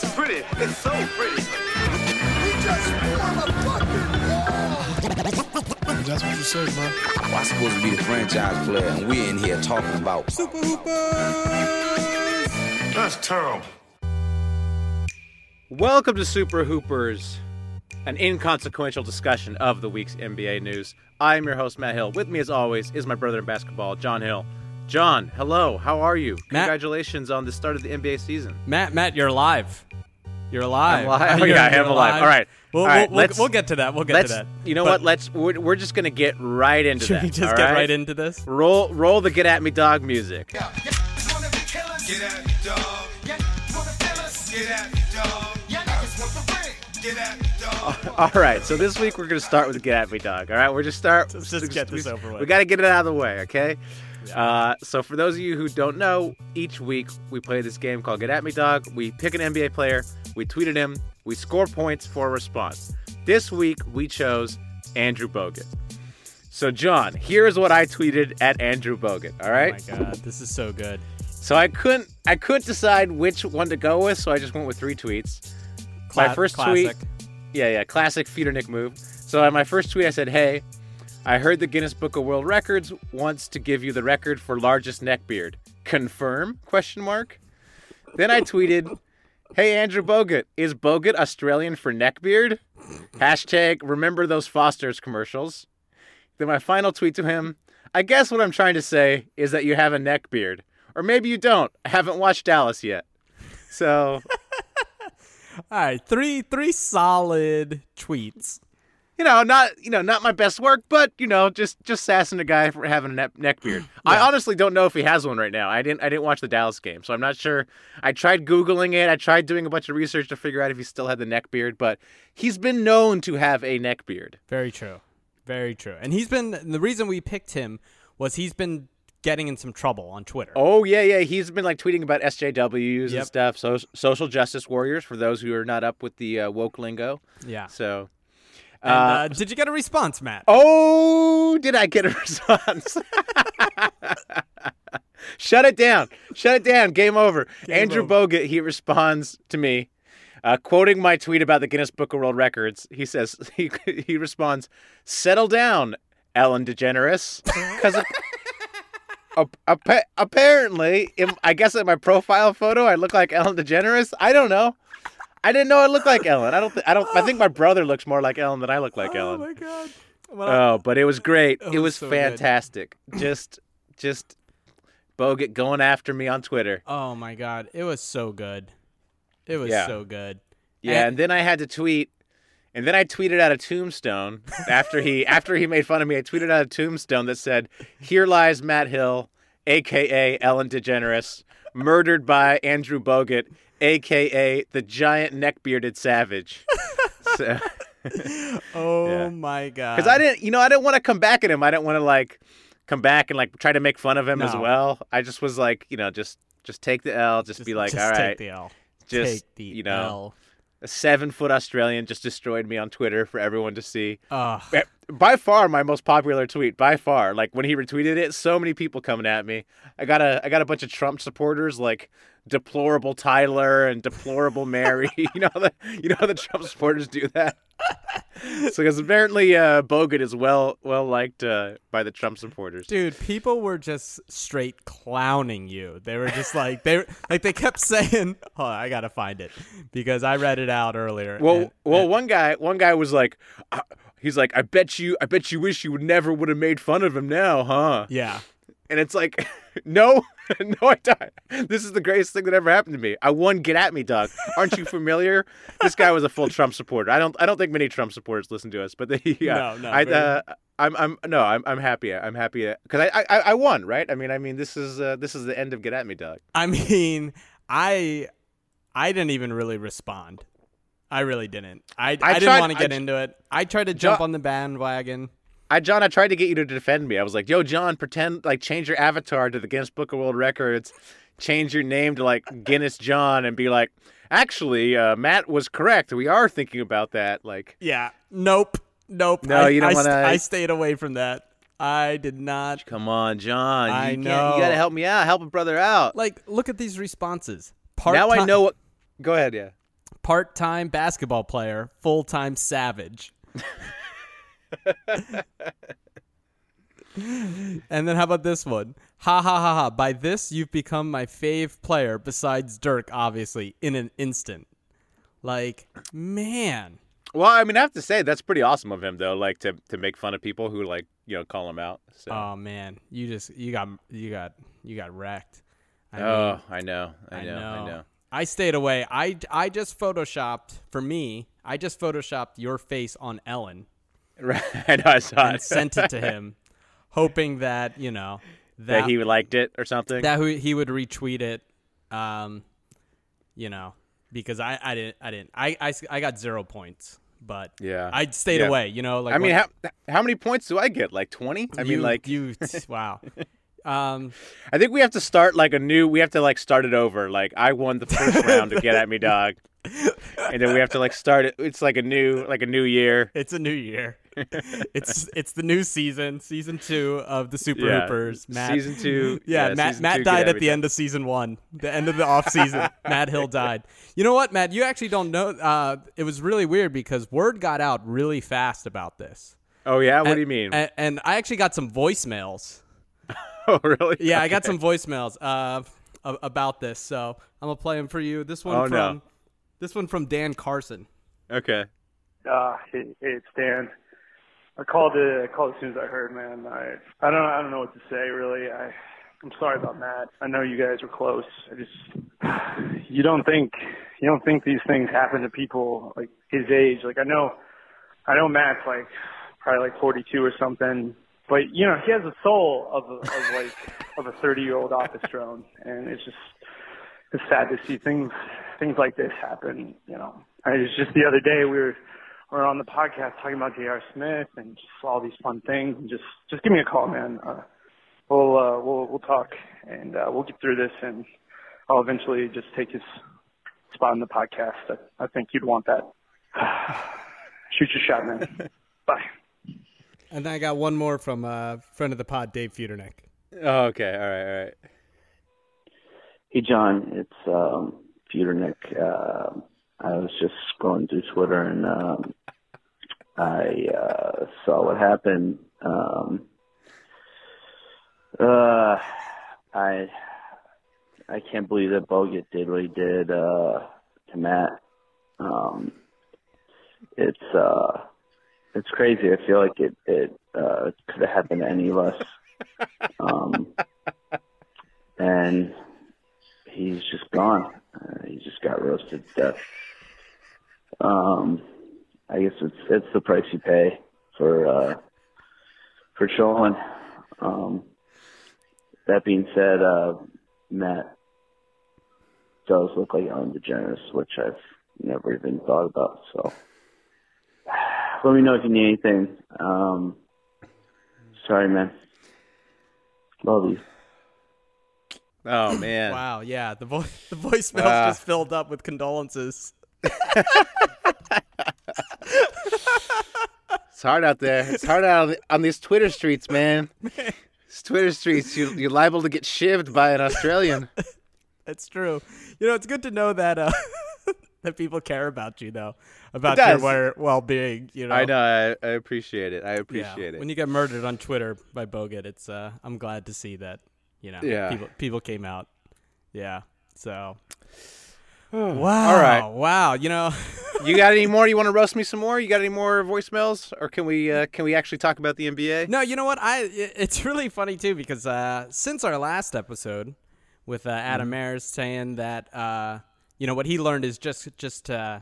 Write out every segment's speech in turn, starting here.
It's pretty. It's so pretty. we just want a fucking That's what you said, man. I'm supposed to be the franchise player, and we're in here talking about Super Hoopers. That's terrible. Welcome to Super Hoopers, an inconsequential discussion of the week's NBA news. I am your host, Matt Hill. With me, as always, is my brother in basketball, John Hill. John, hello. How are you? Matt- Congratulations on the start of the NBA season. Matt, Matt, you're alive. You're alive. I'm live. Oh, yeah, I am you're alive. All right. We'll, All right, we'll, let's- we'll, we'll get to that. We'll get Let's. to that. You know But what? Let's. We're, we're just gonna get right into that. Should that. we just all get right? right into this? Roll, roll the "Get at Me, Dog" music. Get at me, dog. Get at me, dog. Get at me, dog. All right. So this week we're gonna start with "Get at Me, Dog." All right. We're just start. Let's just get this over with. We got to get it out of the way, okay? Uh, so for those of you who don't know, each week we play this game called Get At Me Dog. We pick an NBA player, we tweet at him, we score points for a response. This week we chose Andrew Bogut. So John, here's what I tweeted at Andrew Bogut. All right. Oh my god, this is so good. So I couldn't I couldn't decide which one to go with, so I just went with three tweets. my first classic. tweet, yeah, yeah, classic feeder Nick move. So on my first tweet, I said, "Hey, I heard the Guinness Book of World Records wants to give you the record for largest neck beard. Confirm? Question mark. Then I tweeted, "Hey Andrew Bogut, is Bogut Australian for neck beard? Hashtag remember those Foster's commercials." Then my final tweet to him, I guess what I'm trying to say is that you have a neck beard, or maybe you don't. I haven't watched Dallas yet. So All right, three three solid tweets. You know, not you know, not my best work, but you know, just just sassing a guy for having a neck, neck beard. I honestly don't know if he has one right now. I didn't I didn't watch the Dallas game, so I'm not sure. I tried googling it. I tried doing a bunch of research to figure out if he still had the neck beard, but he's been known to have a neck beard. Very true. Very true. And he's been the reason we picked him was he's been getting in some trouble on Twitter. Oh yeah, yeah. He's been like tweeting about SJWs and stuff. So social justice warriors for those who are not up with the uh, woke lingo. Yeah. So. And, uh, uh, did you get a response, Matt? Oh, did I get a response? Shut it down. Shut it down. Game over. Andrew Bogut, he responds to me, uh, quoting my tweet about the Guinness Book of World Records. He says, he, he responds, Settle down, Ellen DeGeneres. Because apparently, in, I guess in my profile photo, I look like Ellen DeGeneres. I don't know. I didn't know I looked like Ellen. I don't. Th- I don't. I think my brother looks more like Ellen than I look like oh Ellen. Oh my god. Well, Oh, but it was great. It It was so good. fantastic. Just, just Bogut going after me on Twitter. oh my god, it was so good. It was Yeah. so good. Yeah, And- and then I had to tweet, and then I tweeted out a tombstone after he after he made fun of me. I tweeted out a tombstone that said, "Here lies Matt Hill, aka Ellen DeGeneres, murdered by Andrew Bogut, aka the giant neck bearded savage." so, Oh Yeah. my god. because I didn't, you know, I didn't want to come back at him. I didn't want to like come back and like try to make fun of him as well. I just was like, you know, just just take the L, just, just, be like, all right. just all take the L. just take the you know, L. a seven foot Australian just destroyed me on Twitter for everyone to see. Ugh. By far, my most popular tweet. By far, like when he retweeted it, so many people coming at me. I got a I got a bunch of Trump supporters like deplorable Tyler and deplorable Mary. you know the you know how the Trump supporters do that. so because apparently uh, Bogut is well well liked uh, by the Trump supporters. Dude, people were just straight clowning you. They were just like they like they kept saying, "Oh, I gotta find it," because I read it out earlier. Well, and- well, and- one guy, one guy was like, he's like, I bet you, I bet you wish you would never would have made fun of him now, huh? yeah, And it's like, no, no, I don't. This is the greatest thing that ever happened to me. I won. Get at me, Doug. Aren't you familiar? this guy was a full Trump supporter. I don't, I don't think many Trump supporters listen to us, but they, yeah, No, no, I, uh, I'm. I'm, no, I'm, I'm happy. I'm happy because I, I, I won, right? I mean, I mean, this is, uh, this is the end of Get at me, Doug. I mean, I I didn't even really respond. I really didn't. I, I, didn't want to get tr- into it. I tried to jump on the bandwagon. I John, I tried to get you to defend me. I was like, "Yo, John, pretend like change your avatar to the Guinness Book of World Records, change your name to like Guinness John, and be like, actually, uh, Matt was correct. We are thinking about that. Like, Yeah. Nope. Nope. No, I, you don't st- wanna- I stayed away from that. I did not. come on, John, I you know. you gotta help me out, help a brother out. Like, look at these responses. Part now I know what. Go ahead, yeah. Part-time basketball player, full-time savage. and then how about this one? Ha ha ha ha. By this, you've become my fave player besides Dirk, obviously, in an instant. Like, man. Well, I mean, I have to say that's pretty awesome of him, though. Like to to make fun of people who like you know call him out. So. Oh man, you just you got you got you got wrecked. I oh, mean, I know, I know, I know. I stayed away. I I just photoshopped for me. I just photoshopped your face on Ellen Right, I saw it. sent it to him, hoping that you know that that he liked it or something. that he he would retweet it. Um, you know, because I I didn't I didn't I I, I got zero points, but Yeah. I stayed Yeah. away. You know, like I mean, when- how how many points do I get? Like twenty? I you, mean, like you wow. Um, I think we have to start like a new. We have to like start it over. Like I won the first round to get at me, dog, and then we have to like start it. It's like a new, like a new year. It's a new year. it's it's the new season, season two of the Super Yeah. Hoopers. Matt, Season two- Yeah, yeah, Matt Matt two, died at the end of season one, the end of the off season. Matt Hill died. You know what, Matt? You actually don't know. Uh, it was really weird because word got out really fast about this. Oh yeah, what And- do you mean? And, and I actually got some voicemails. oh really? Yeah, I got some voicemails uh, about this, so I'm gonna play them for you. This one Oh, from no. this one from Dan Carson. Okay. Uh, hey, hey, it's Dan. I called it. I called as soon as I heard, man. I I don't I don't know what to say really. I I'm sorry about Matt. I know you guys were close. I just you don't think you don't think these things happen to people like his age. Like I know I know Matt's like probably like 42 or something, but you know he has a soul of a, of like of a 30 year old office drone, and it's just it's sad to see things things like this happen. You know, I was just the other day we were we were on the podcast talking about J.R. Smith and just all these fun things, and just just give me a call, man. Uh, we'll uh, we'll we'll talk and uh, we'll get through this, and I'll eventually just take his spot on the podcast. I, I think you'd want that. Shoot your shot, man. Bye. And then I got one more from uh, friend of the pod, Dave Feudernick. Oh, okay. All right. All right. Hey, John, it's um, Feudernick. Uh, I was just scrolling through Twitter and um, I uh, saw what happened. Um, uh, I I can't believe that Bogut did what he did uh, to Matt. Um, it's uh, it's crazy. I feel like it it uh, could have happened to any of us. Um, and he's just gone. Uh, he just got roasted to death. Um, I guess it's it's the price you pay for uh, for trolling. Um, that being said, uh, Matt does look like Ellen DeGeneres, which I've never even thought about. So let me know if you need anything. Um, sorry, man. Love you. Oh man. Wow, yeah, the vo- the voicemails Ah. just filled up with condolences. It's hard out there. It's hard out on, the, on these Twitter streets, man. These Twitter streets, you, you're liable to get shivved by an Australian. That's true. You know, it's good to know that uh, that people care about you, though, about your well being. You know, I know. I, I appreciate it. I Yeah. appreciate it. When you get murdered on Twitter by Bogut, it's uh, I'm glad to see that. You know, Yeah. people people came out. Yeah. So. All wow. All right. Wow. You know. you got any more? You want to roast me some more? You got any more voicemails, or can we uh, can we actually talk about the NBA? No, you know what? I it's really funny too because uh, since our last episode with uh, Adam. Ayers saying that uh, you know what he learned is just just uh,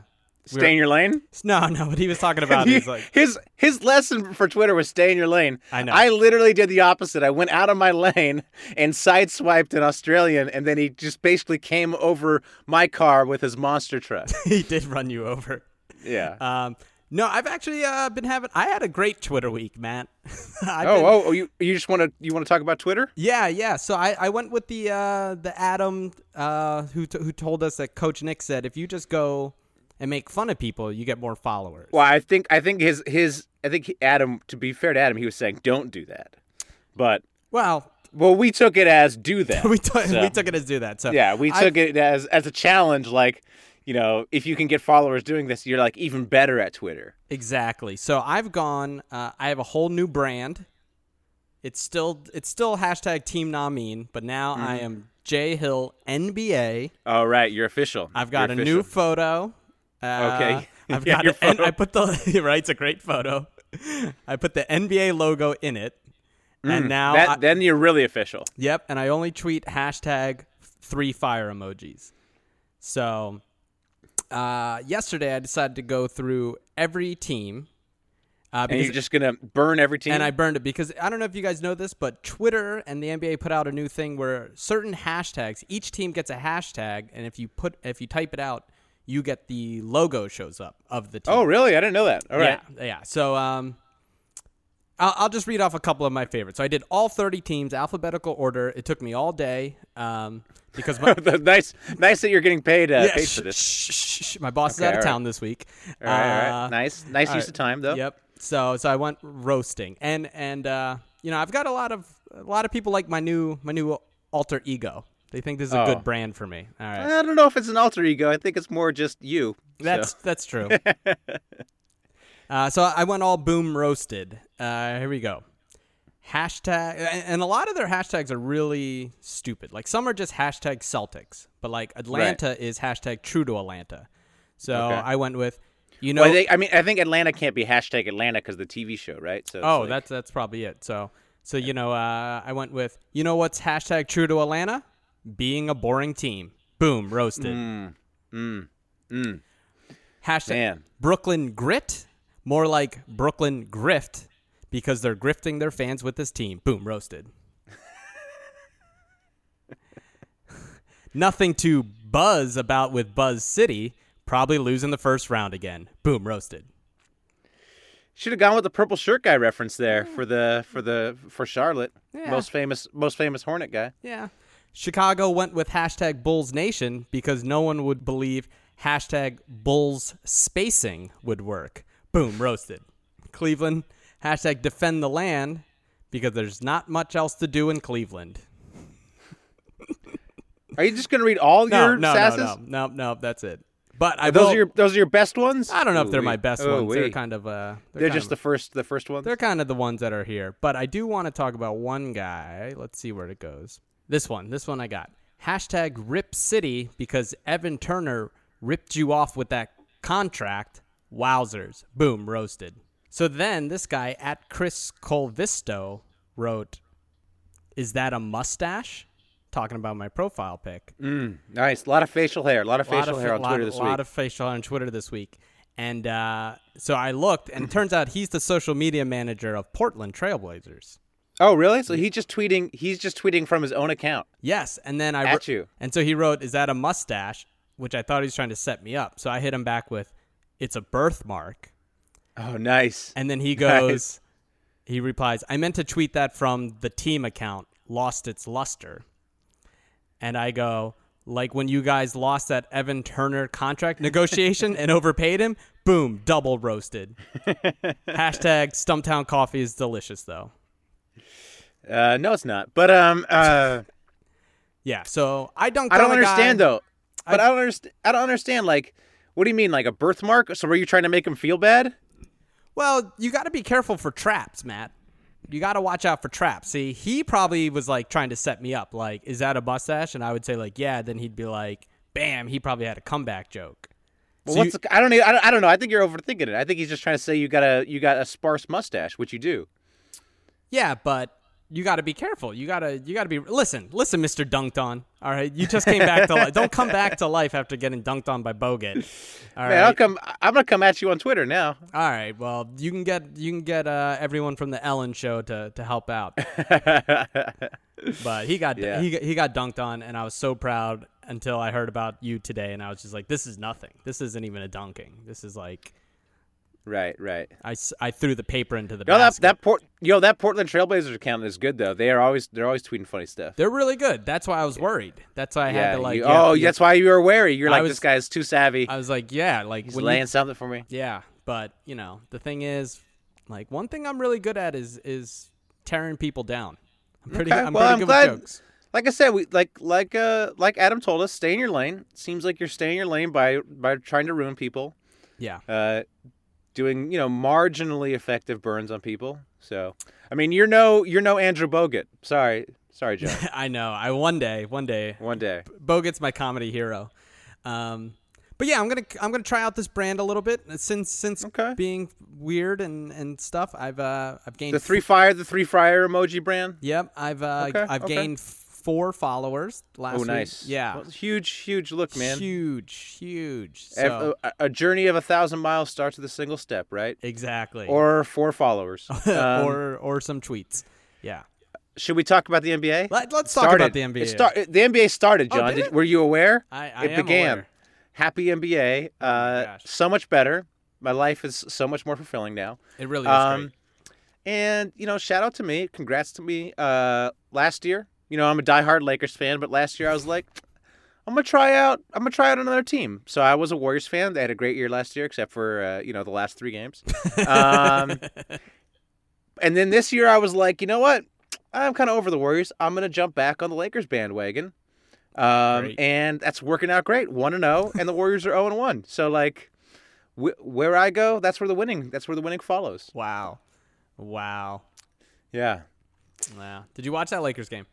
we Stay in your lane. No, no. What he was talking about is like his his lesson for Twitter was stay in your lane. I know. I literally did the opposite. I went out of my lane and sideswiped an Australian, and then he just basically came over my car with his monster truck. he did run you over. Yeah. Um, no, I've actually uh, been having. I had a great Twitter week, Matt. Oh, been- oh, oh, you you just want to you want to talk about Twitter? Yeah, yeah. So I, I went with the uh, the Adam uh, who t- who told us that Coach Nick said if you just go and make fun of people, you get more followers. Well, I think I think his his I think he- Adam. To be fair to Adam, he was saying don't do that, but well, well, we took it as do that. we took So- we took it as do that. So yeah, we I've- took it as as a challenge. Like, you know, if you can get followers doing this, you're like even better at Twitter. Exactly. So I've gone. Uh, I have a whole new brand. It's still it's still hashtag Team Namin, but now I Mhm. am J Hill NBA. Oh, right, you're official. I've got You're a new photo. Uh, Okay. I've Yeah, got your it, I put the right. It's a great photo. I put the NBA logo in it, and Mm, now that, I- then you're really official. Yep, and I only tweet hashtag three fire emojis. So uh, yesterday I decided to go through every team. Uh, and you're just gonna burn every team. and I burned it because I don't know if you guys know this, but Twitter and the NBA put out a new thing where certain hashtags, each team gets a hashtag, and if you put if you type it out, you get the logo shows up of the team. oh, really? I didn't know that. All right. Yeah, yeah. So um, I'll, I'll just read off a couple of my favorites. So I did all 30 teams, alphabetical order. It took me all day um, because my, nice, nice that you're getting paid, uh, Yeah, paid for this. shh, shh, shh. my boss Okay, is out of right. town this week. All right, all right. Uh, Nice- nice use of time, though. Yep. So so I went roasting, and and uh, you know I've got a lot of a lot of people like my new my new alter ego. They think this is a Oh. good brand for me. All right. I don't know if it's an alter ego. I think it's more just you. That's so. that's true. uh, so I went all boom roasted. Uh, here we go. Hashtag, and and a lot of their hashtags are really stupid. Like some are just hashtag Celtics, but like Atlanta is hashtag True to Atlanta. So Okay. I went with, you know, Well, I, think, I mean, I think Atlanta can't be hashtag Atlanta because the TV show, right? So oh, like- that's that's probably it. So so you know, uh, I went with, you know, what's hashtag True to Atlanta? Being a boring team. Boom, roasted. Mm, mm, mm. Hashtag Man. Brooklyn Grit, more like Brooklyn Grift, because they're grifting their fans with this team. Boom, roasted. Nothing to buzz about with Buzz City, probably losing the first round again. Boom, roasted. Should have gone with the purple shirt guy reference there for the for the for Charlotte. Yeah. Most famous most famous Hornet guy. Yeah. Chicago went with hashtag Bulls Nation because no one would believe hashtag Bulls spacing would work. Boom, roasted. Cleveland, hashtag defend the land because there's not much else to do in Cleveland. Are you just gonna read all No, your no, sasses? no, no, no, no, that's it. But I those will, are your those are your best ones. I don't know if they're my best ones. They're kind of uh They're, kind just of- the first the first ones. They're kind of the ones that are here. But I do want to talk about one guy. Let's see where it goes. This one. This one I got. Hashtag Rip City because Evan Turner ripped you off with that contract. Wowzers. Boom, roasted. So then this guy at Chris Colvisto wrote, Is that a mustache? Talking about my profile pic. Mm, nice. A lot of facial hair. A lot of Lot facial of hair on lot, Twitter this week. a lot of facial hair on Twitter this week. And uh, so I looked, and it turns out he's the social media manager of Portland Trailblazers. Oh, really? So he's just tweeting. He's just tweeting from his own account. Yes, and then I At you. and so he wrote, "Is that a mustache?" Which I thought he was trying to set me up. So I hit him back with, "It's a birthmark." Oh, nice. And then he Nice. goes, he replies, "I meant to tweet that from the team account. Lost its luster." And I go, "Like when you guys lost that Evan Turner contract negotiation and overpaid him? Boom, double roasted." Hashtag Stumptown coffee is delicious though. Uh, no, it's not. But um, uh, Yeah. So I dunked. I don't on a guy- understand though. But I- I, don't understand. I don't understand. Like, what do you mean, like a birthmark? So were you trying to make him feel bad? Well, you got to be careful for traps, Matt. You got to watch out for traps. See, he probably was like trying to set me up. Like, is that a mustache? And I would say like, yeah. Then he'd be like, bam. He probably had a comeback joke. Well, So what's you- the, I don't. e- I don't. I don't know. I think you're overthinking it. I think he's just trying to say you got a you got a sparse mustache, which you do. Yeah, but you got to be careful. You gotta you gotta be. Listen, listen, Mister Dunked On. All right, you just came back to life. Don't come back to life after getting dunked on by Bogut. All right. Man, I'll come. I'm gonna come at you on Twitter now. All right. Well, you can get you can get uh, everyone from the Ellen show to, to help out. but he got Yeah. he he got dunked on, and I was so proud until I heard about you today, and I was just like, this is nothing. This isn't even a dunking. This is like right, right. I, I threw the paper into the Yo, that basket. that port, yo, that Portland Trailblazers account is good though. They are always they're always tweeting funny stuff. They're really good. That's why I was worried. That's why I had to like. you- yeah, oh, yeah. that's why you were wary. You're I like, was- this guy's too savvy. I was like, yeah, like He's laying you, something for me. Yeah, but you know, the thing is, like one thing I'm really good at is is tearing people down. I'm pretty. Okay, I'm well, pretty I'm good glad. with jokes. Like I said, we like like uh like Adam told us, stay in your lane. Seems like you're staying in your lane by by trying to ruin people. Yeah. Uh, doing you know marginally effective burns on people. So I mean, you're no you're no Andrew Bogut. Sorry, sorry, John. I know. I one day, one day, One day. Bogut's my comedy hero. Um, but yeah, I'm gonna I'm gonna try out this brand a little bit since since Okay. being weird and, and stuff. I've uh I've gained The three fire, the three fryer emoji brand. Yep, I've uh, Okay, I've okay. gained four followers last Oh, week. nice. Yeah, Well, huge, huge look, man. huge, huge. So, a, a journey of a thousand miles starts with a single step, right? exactly. Or four followers. Um, or or some tweets. Yeah. should we talk about the NBA? Let, let's talk started. about the NBA. It start, the NBA started, Oh, John. did Did- it? were you aware? I, I it am began. aware. Happy NBA. Uh, gosh. so much better. My life is so much more fulfilling now. It really is Um, great. and you know, shout out to me. Congrats to me. Uh, last year, you know, I'm a diehard Lakers fan, but last year I was like, I'm gonna try out. I'm gonna try out another team. So I was a Warriors fan. They had a great year last year, except for uh, you know the last three games. Um, and then this year I was like, you know what? I'm kind of over the Warriors. I'm gonna jump back on the Lakers bandwagon. Um, and that's working out great. One and zero, and the Warriors are zero and one. So like, wh- where I go, that's where the winning. That's where the winning follows. Wow. Wow. Yeah. Wow. Did you watch that Lakers game?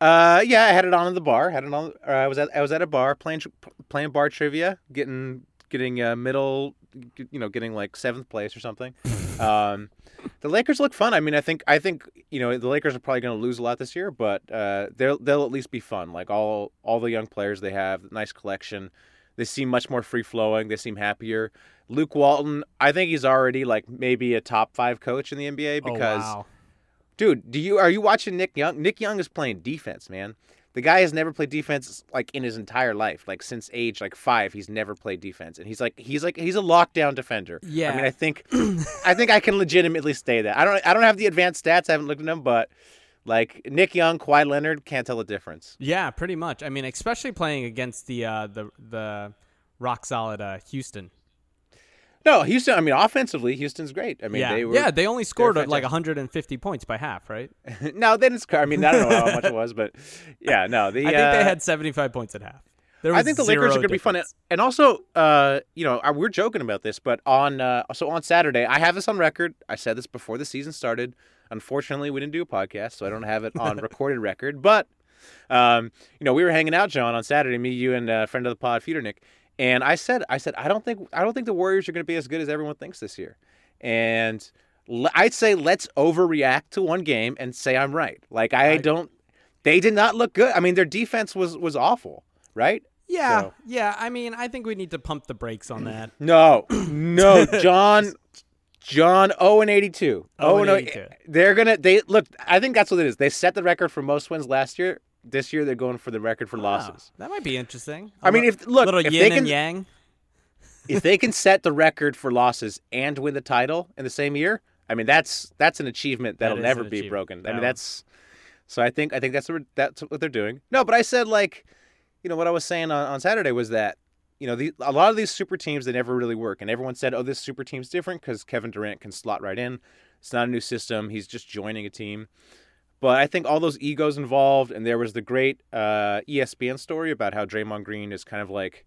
Uh, yeah, I had it on at the bar. Had it on. Or I was at I was at a bar playing playing bar trivia, getting getting uh, middle, you know, getting like seventh place or something. um, the Lakers look fun. I mean, I think I think you know the Lakers are probably going to lose a lot this year, but uh, they'll they'll at least be fun. Like all all the young players they have, nice collection. They seem much more free flowing. They seem happier. Luke Walton, I think he's already like maybe a top five coach in the NBA because oh, wow. Dude, do you are you watching Nick Young? Nick Young is playing defense, man. The guy has never played defense like in his entire life. Like since age like five, he's never played defense, and he's like he's like he's a lockdown defender. Yeah. I mean, I think I think I can legitimately say that. I don't I don't have the advanced stats. I haven't looked at them, but like Nick Young, Kawhi Leonard can't tell the difference. Yeah, pretty much. I mean, especially playing against the uh, the the rock solid uh, Houston. No, Houston. I mean, offensively, Houston's great. I mean, yeah, they were. yeah. They only scored uh, like 150 points by half, right? no, then it's. I mean, I don't know how much it was, but yeah, no. The I think uh, they had 75 points at half. There I think the Lakers are going to be fun. And also, uh, you know, we're joking about this, but on uh, so on Saturday, I have this on record. I said this before the season started. Unfortunately, we didn't do a podcast, so I don't have it on recorded record. But um, you know, we were hanging out, John, on Saturday. Me, you, and a friend of the pod, Feeder Nick. And I said, I said, I don't think, I don't think the Warriors are going to be as good as everyone thinks this year. And l- I'd say let's overreact to one game and say I'm right. Like I I- don't. They did not look good. I mean, their defense was was awful, right? Yeah, So- yeah. I mean, I think we need to pump the brakes on that. No, no, John, John, zero and eighty-two. 0 and oh, no, 82. they're gonna. They look. I think that's what it is. They set the record for most wins last year. This year, they're going for the record for losses. That might be interesting. I mean, if look, little if yin they and can, yang. if they can set the record for losses and win the title in the same year, I mean, that's that's an achievement That that'll is never be broken. I mean, that's. So I think I think that's what that's what they're doing. No, but I said like, you know, what I was saying on, on Saturday was that you know, the, a lot of these super teams they never really work, and everyone said, "Oh, this super team's different because Kevin Durant can slot right in. It's not a new system. He's just joining a team." But I think all those egos involved, and there was the great uh, ESPN story about how Draymond Green is kind of like,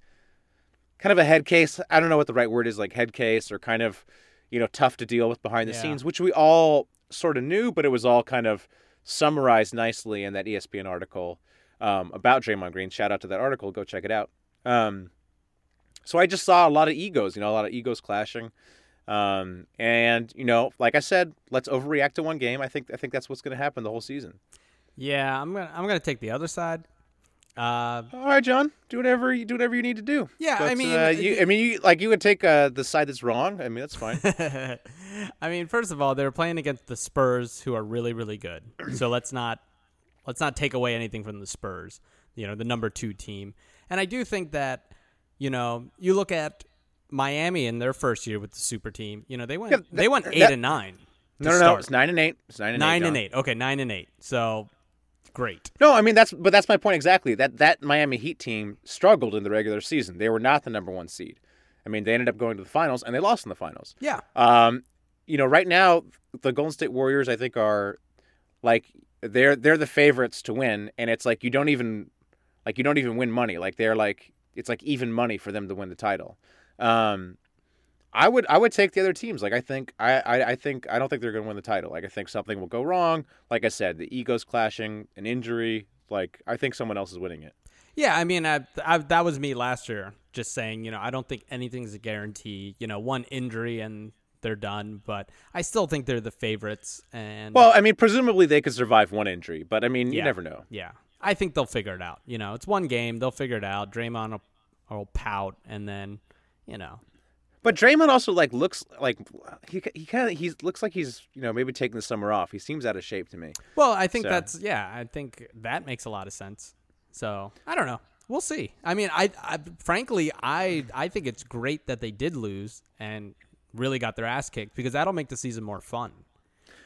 kind of a head case. I don't know what the right word is, like head case, or kind of, you know, tough to deal with behind the Yeah. scenes, which we all sort of knew, but it was all kind of summarized nicely in that ESPN article um, about Draymond Green. Shout out to that article. Go check it out. Um, so I just saw a lot of egos, you know, a lot of egos clashing. Um, and you know, like I said, let's overreact to one game. I think I think that's what's going to happen the whole season. Yeah, I'm gonna I'm gonna take the other side. Uh, All right, John, do whatever you do whatever you need to do. Yeah, I mean, uh, you, I mean, you like you would take uh, the side that's wrong. I mean, that's fine. I mean, first of all, they were playing against the Spurs, who are really, really good. So let's not let's not take away anything from the Spurs. You know, the number two team, and I do think that you know you look at Miami in their first year with the super team. You know, they went Yeah, they went eight that- and nine. no, no, no, it's nine and eight. It's nine and nine eight. and eight. Okay, nine and eight. So great. No, I mean that's but that's my point exactly. That that Miami Heat team struggled in the regular season. They were not the number one seed. I mean, they ended up going to the finals and they lost in the finals. Yeah. Um, you know, right now the Golden State Warriors, I think, are like they're they're the favorites to win, and it's like you don't even like you don't even win money. Like they're like it's like even money for them to win the title. Um, I would I would take the other teams. Like I think I I, I think I don't think they're going to win the title. Like I think something will go wrong. Like I said, the egos clashing, an injury. Like I think someone else is winning it. Yeah, I mean, I, I, that was me last year, just saying, you know, I don't think anything's a guarantee. You know, one injury and they're done, but I still think they're the favorites. And Well, I mean, presumably they could survive one injury, but I mean, you never know. Yeah, I think they'll figure it out. You know, it's one game; they'll figure it out. Draymond will, will pout, and then, you know, But Draymond also like looks like he he kind of he looks like he's you know maybe taking the summer off. He seems out of shape to me. well, I think So- that's yeah, I think that makes a lot of sense. So I don't know. We'll see. I mean, I, I frankly, I I think it's great that they did lose and really got their ass kicked because that'll make the season more fun.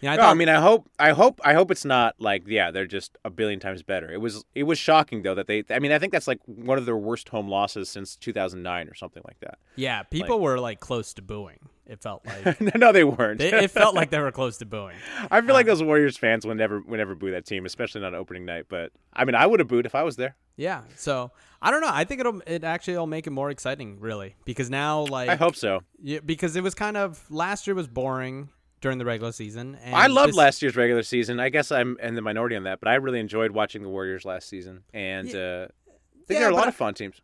Know, I No, I mean, I hope, I hope, I hope it's not like, yeah, they're just a billion times better. It was, it was shocking though that they. I mean, I think that's like one of their worst home losses since 2009 or something like that. Yeah, people were like close to booing. It felt like no, they weren't. They- it felt like they were close to booing. I feel like um, those Warriors fans would never, would never boo that team, especially not on opening night. But I mean, I would have booed if I was there. Yeah, so I don't know. I think it'll it actually will make it more exciting, really, because now like I hope so. Yeah, because it was kind of last year was boring during the regular season. And I loved this- last year's regular season. I guess I'm in the minority on that, but I really enjoyed watching the Warriors last season, and uh, I think Yeah, they're a lot I- of fun teams.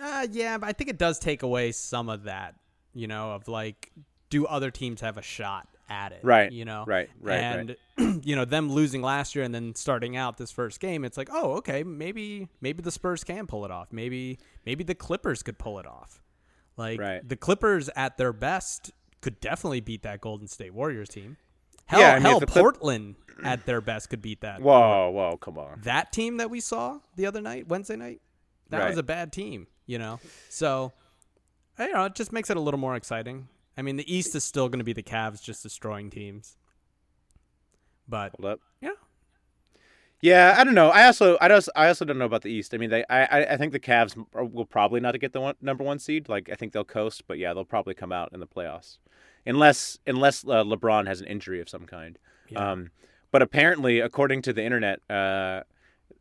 Uh, yeah, but I think it does take away some of that, you know, of like, do other teams have a shot at it? Right, You know, right, right, and you know them losing last year and then starting out this first game, it's like, oh, okay, maybe maybe the Spurs can pull it off. Maybe maybe the Clippers could pull it off. Like Right. the Clippers at their best could definitely beat that Golden State Warriors team. Hell, Yeah, I mean, hell, Clip- Portland at their best could beat that. Whoa, whoa, come on. That team that we saw the other night, Wednesday night, that Right. was a bad team, you know. So, I don't know, it just makes it a little more exciting. I mean, the East is still going to be the Cavs just destroying teams. But Yeah. Yeah, I don't know. I also, I also, I also don't know about the East. I mean, they, I, I- I think the Cavs will probably not get the one, number one seed. Like, I think they'll coast, but yeah, they'll probably come out in the playoffs, unless, unless uh, LeBron has an injury of some kind. Yeah. Um, but apparently, according to the internet, uh,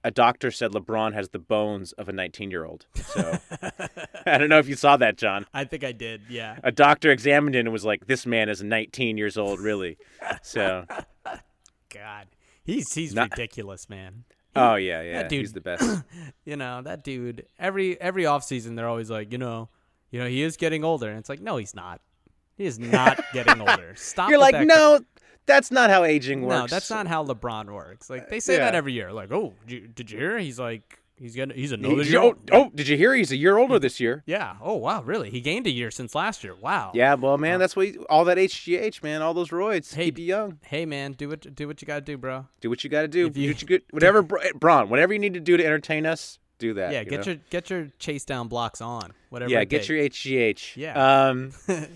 a doctor said LeBron has the bones of a 19 year old. So I don't know if you saw that, John. I think I did, yeah. A doctor examined him and was like, "This man is 19 years old, really." So, God, he's he's Not- ridiculous, man. oh yeah, yeah, that dude, he's the best. you know, that dude. Every every offseason, they're always like, you know, you know, he is getting older, and it's like, no, he's not. He is not getting older. Stop. You're like, that no, that's not how aging works. No, that's not how LeBron works. Like they uh, say that every year. Like, oh, did you, did you hear? He's like, he's gonna, he's He- another he- year. oh, oh, did you hear? He's a year older this year. Yeah. Oh wow, really? He gained a year since last year. Wow. Yeah, well, man, that's what he- all that HGH, man, all those roids Hey, keep you young. Hey man, do what do what you gotta do, bro. Do what you got to do. You- do what you good, whatever, Br- Braun, whatever you need to do to entertain us, do that. yeah, you get know? your get your chase down blocks on. Whatever. yeah, get takes. your HGH. Yeah. Um,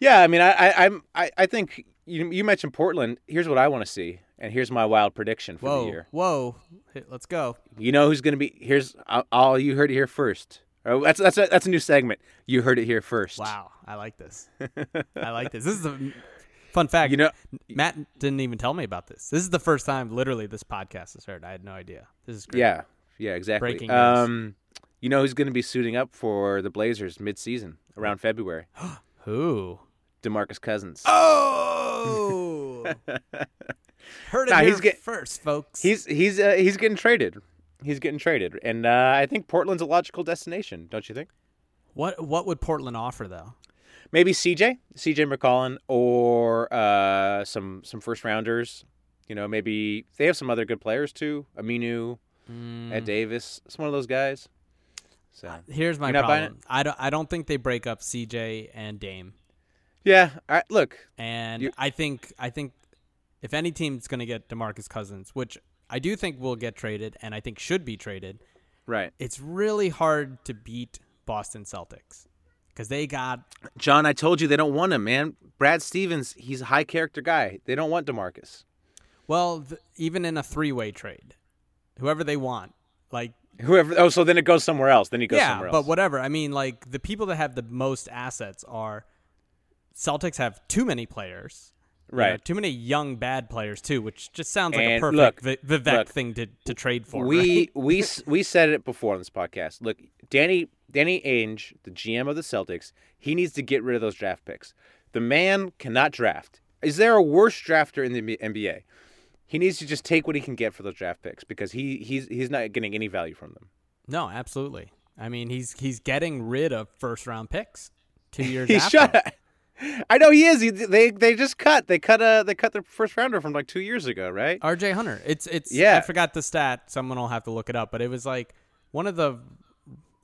yeah, I mean, I, I, I'm, I, I think you, you mentioned Portland. Here's what I want to see, and here's my wild prediction for Whoa, the year. whoa, Hey, let's go. You know who's going to be? Here's all- you heard it here first. Oh, that's that's a, that's a new segment. You heard it here first. Wow, I like this. I like this. This is a Fun fact, You know- Matt didn't even tell me about this. This is the first time, literally, this podcast has heard. I had no idea. This is great. Yeah, yeah, exactly. Breaking news. um, you know who's going to be suiting up for the Blazers mid-season around February? Who? DeMarcus Cousins. Oh, heard it Nah, he's get- first, folks. He's he's uh, he's getting traded. He's getting traded, and uh, I think Portland's a logical destination. Don't you think? what? What would Portland offer though? Maybe CJ, CJ McCollum, or uh, some some first rounders. You know, maybe they have some other good players too. Aminu, Mm. Ed Davis, some one of those guys. So Here's my You're not buying problem. I don't. I don't think they break up CJ and Dame. Yeah, I, look, And You- I think I think if any team's going to get DeMarcus Cousins, which I do think will get traded and I think should be traded, right, it's really hard to beat Boston Celtics cuz they got John. I told you they don't want him, man. Brad Stevens, he's a high character guy. They don't want Demarcus. well, th- even in a three-way trade, whoever they want, like Whoever. Oh, so then it goes somewhere else. Then he goes yeah, somewhere else. but whatever. I mean, like the people that have the most assets are Celtics have too many players. you know, Right. too many young bad players too, which just sounds like a perfect look, Vi- Vivek look, thing to, to trade for. we right? we we said it before on this podcast. Look, Danny Danny Ainge, the GM of the Celtics, he needs to get rid of those draft picks. The man cannot draft. Is there a worse drafter in the NBA? He needs to just take what he can get for those draft picks because he he's he's not getting any value from them. No, absolutely. I mean, he's he's getting rid of first round picks two years He after. shut. I know he is. He, they they just cut. They cut a they cut their first rounder from like two years ago, right? RJ Hunter. It's it's Yeah. I forgot the stat. Someone will have to look it up, but it was like one of the.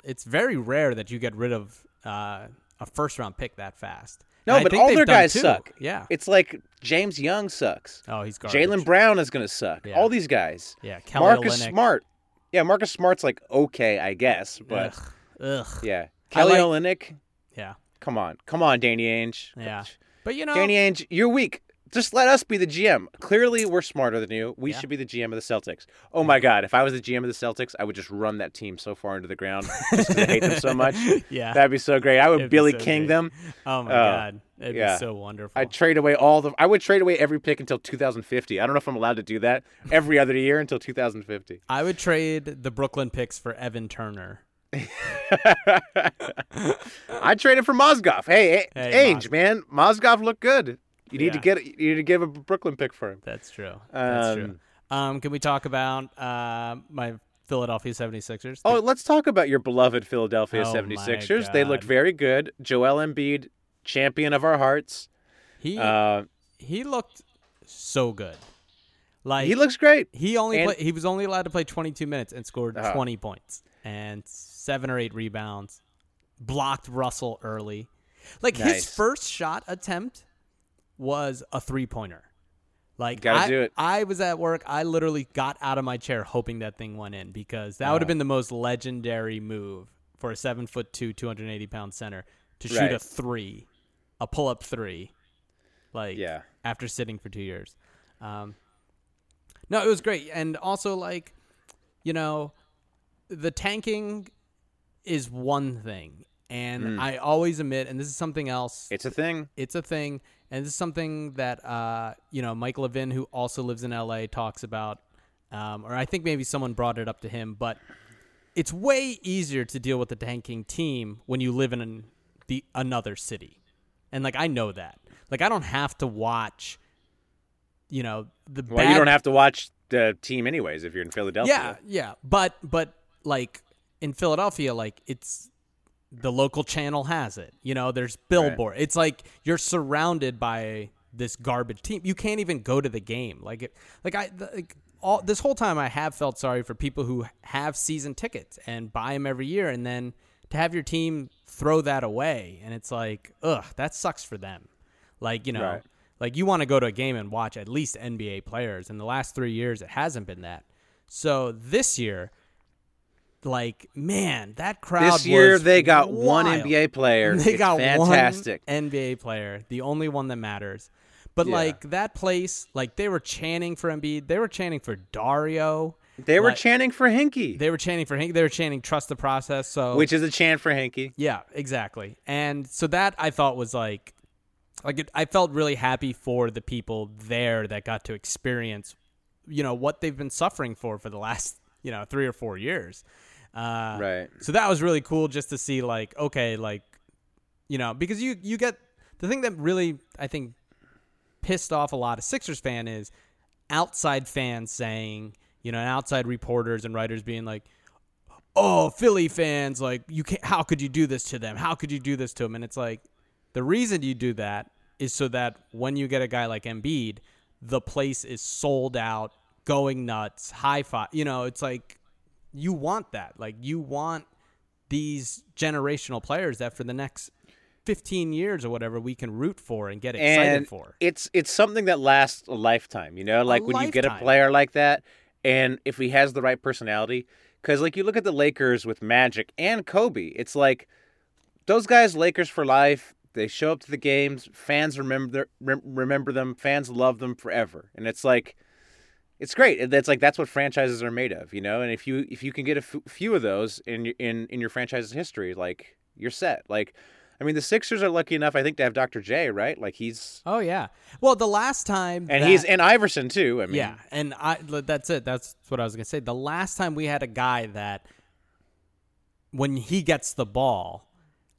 It's very rare that you get rid of uh, a first round pick that fast. No, And but all their guys suck. Yeah. It's like James Young sucks. Oh, he's garbage. Jaylen Brown is going to suck. Yeah. All these guys. Yeah, Kelly Marcus Olynyk. Smart. Yeah, Marcus Smart's like okay, I guess, but Ugh. Ugh. yeah, Kelly like- Olynyk. Yeah. Come on, come on, Danny Ainge. Yeah. But you know, Danny Ainge, you're weak. Just let us be the GM. Clearly, we're smarter than you. We Yeah. should be the GM of the Celtics. Oh my God, if I was the GM of the Celtics, I would just run that team so far into the ground just I hate them so much. Yeah. that'd be so great. I would It'd Billy so King great. them. oh my Oh, god, it'd yeah. be so wonderful. I'd trade away all the. I would trade away every pick until 2050. I don't know if I'm allowed to do that. Every other year until 2050. I would trade the Brooklyn picks for Evan Turner. I traded for Mozgov. Hey, hey, Hey, Ainge, Mozgov. man, Mozgov looked good. You need to get. You need to give a Brooklyn pick for him. That's true. That's true. Um, Um, can we talk about uh, my Philadelphia 76ers? Oh, let's talk about your beloved Philadelphia Oh my 76ers. They looked very good. Joel Embiid, champion of our hearts. he Uh, he looked so good. Like he looks great. He only And- play, he was only allowed to play 22 minutes and scored Oh. 20 points and seven or eight rebounds. Blocked Russell early. Like his first shot attempt was a three pointer. Like Gotta I, do it. I was at work. I literally got out of my chair hoping that thing went in because that would have been the most legendary move for a seven foot two, 280 pound center to shoot Right. a three, a pull up three. Like Yeah. after sitting for two years. Um, no, it was great, and also like, you know, the tanking is one thing, and Mm. I always admit, and this is something else. It's a thing. It's a thing, and this is something that uh, you know, Mike Levin, who also lives in LA, talks about, um, or I think maybe someone brought it up to him, but it's way easier to deal with the tanking team when you live in an, the another city, and like I know that, like I don't have to watch, you know, the Well, you don't have to watch the team anyways if you're in Philadelphia. yeah, yeah, but but like in Philadelphia, like it's the local channel has it. You know, there's billboard. It's like you're surrounded by this garbage team. You can't even go to the game. Like it, like I like all this whole time I have felt sorry for people who have season tickets and buy them every year, and then to have your team throw that away, and it's like, ugh, that sucks for them. Like you know. Right. Like you want to go to a game and watch at least NBA players. In the last three years, it hasn't been that. So this year, like man, that crowd. This year they got one. NBA player. They It's got fantastic. one NBA player, the only one that matters. But Yeah. like that place, like they were chanting for Embiid, they were chanting for Dario, They were Like- chanting for Hinkie, they were chanting for Hank, they were chanting trust the process. So which is a chant for Hinkie. yeah, exactly. And so that I thought was like like it, I felt really happy for the people there that got to experience, you know, what they've been suffering for for the last you know three or four years. Uh, Right. So that was really cool just to see like okay like, you know because you you get the thing that really I think pissed off a lot of Sixers fan is outside fans saying you know and outside reporters and writers being like oh philly fans like you can't how could you do this to them how could you do this to them and it's like the reason you do that is so that when you get a guy like Embiid the place is sold out going nuts high five you know it's like you want that like you want these generational players that for the next 15 years or whatever we can root for and get excited and for it's it's something that lasts a lifetime. You know, like when you get a player like that, and if he has the right personality, because like you look at the Lakers with Magic and Kobe, it's like those guys, Lakers for life. They show up to the games. Fans remember rem- remember them. Fans love them forever, and it's like it's great. That's like that's what franchises are made of, you know. And if you if you can get a f- few of those in your in in your franchise's history, like you're set. Like, I mean, the Sixers are lucky enough, I think, to have Dr. J, right? Like he's oh yeah well the last time and that- he's and Iverson too. I mean, yeah, and I that's it. That's what I was gonna say. The last time we had a guy that, when he gets the ball,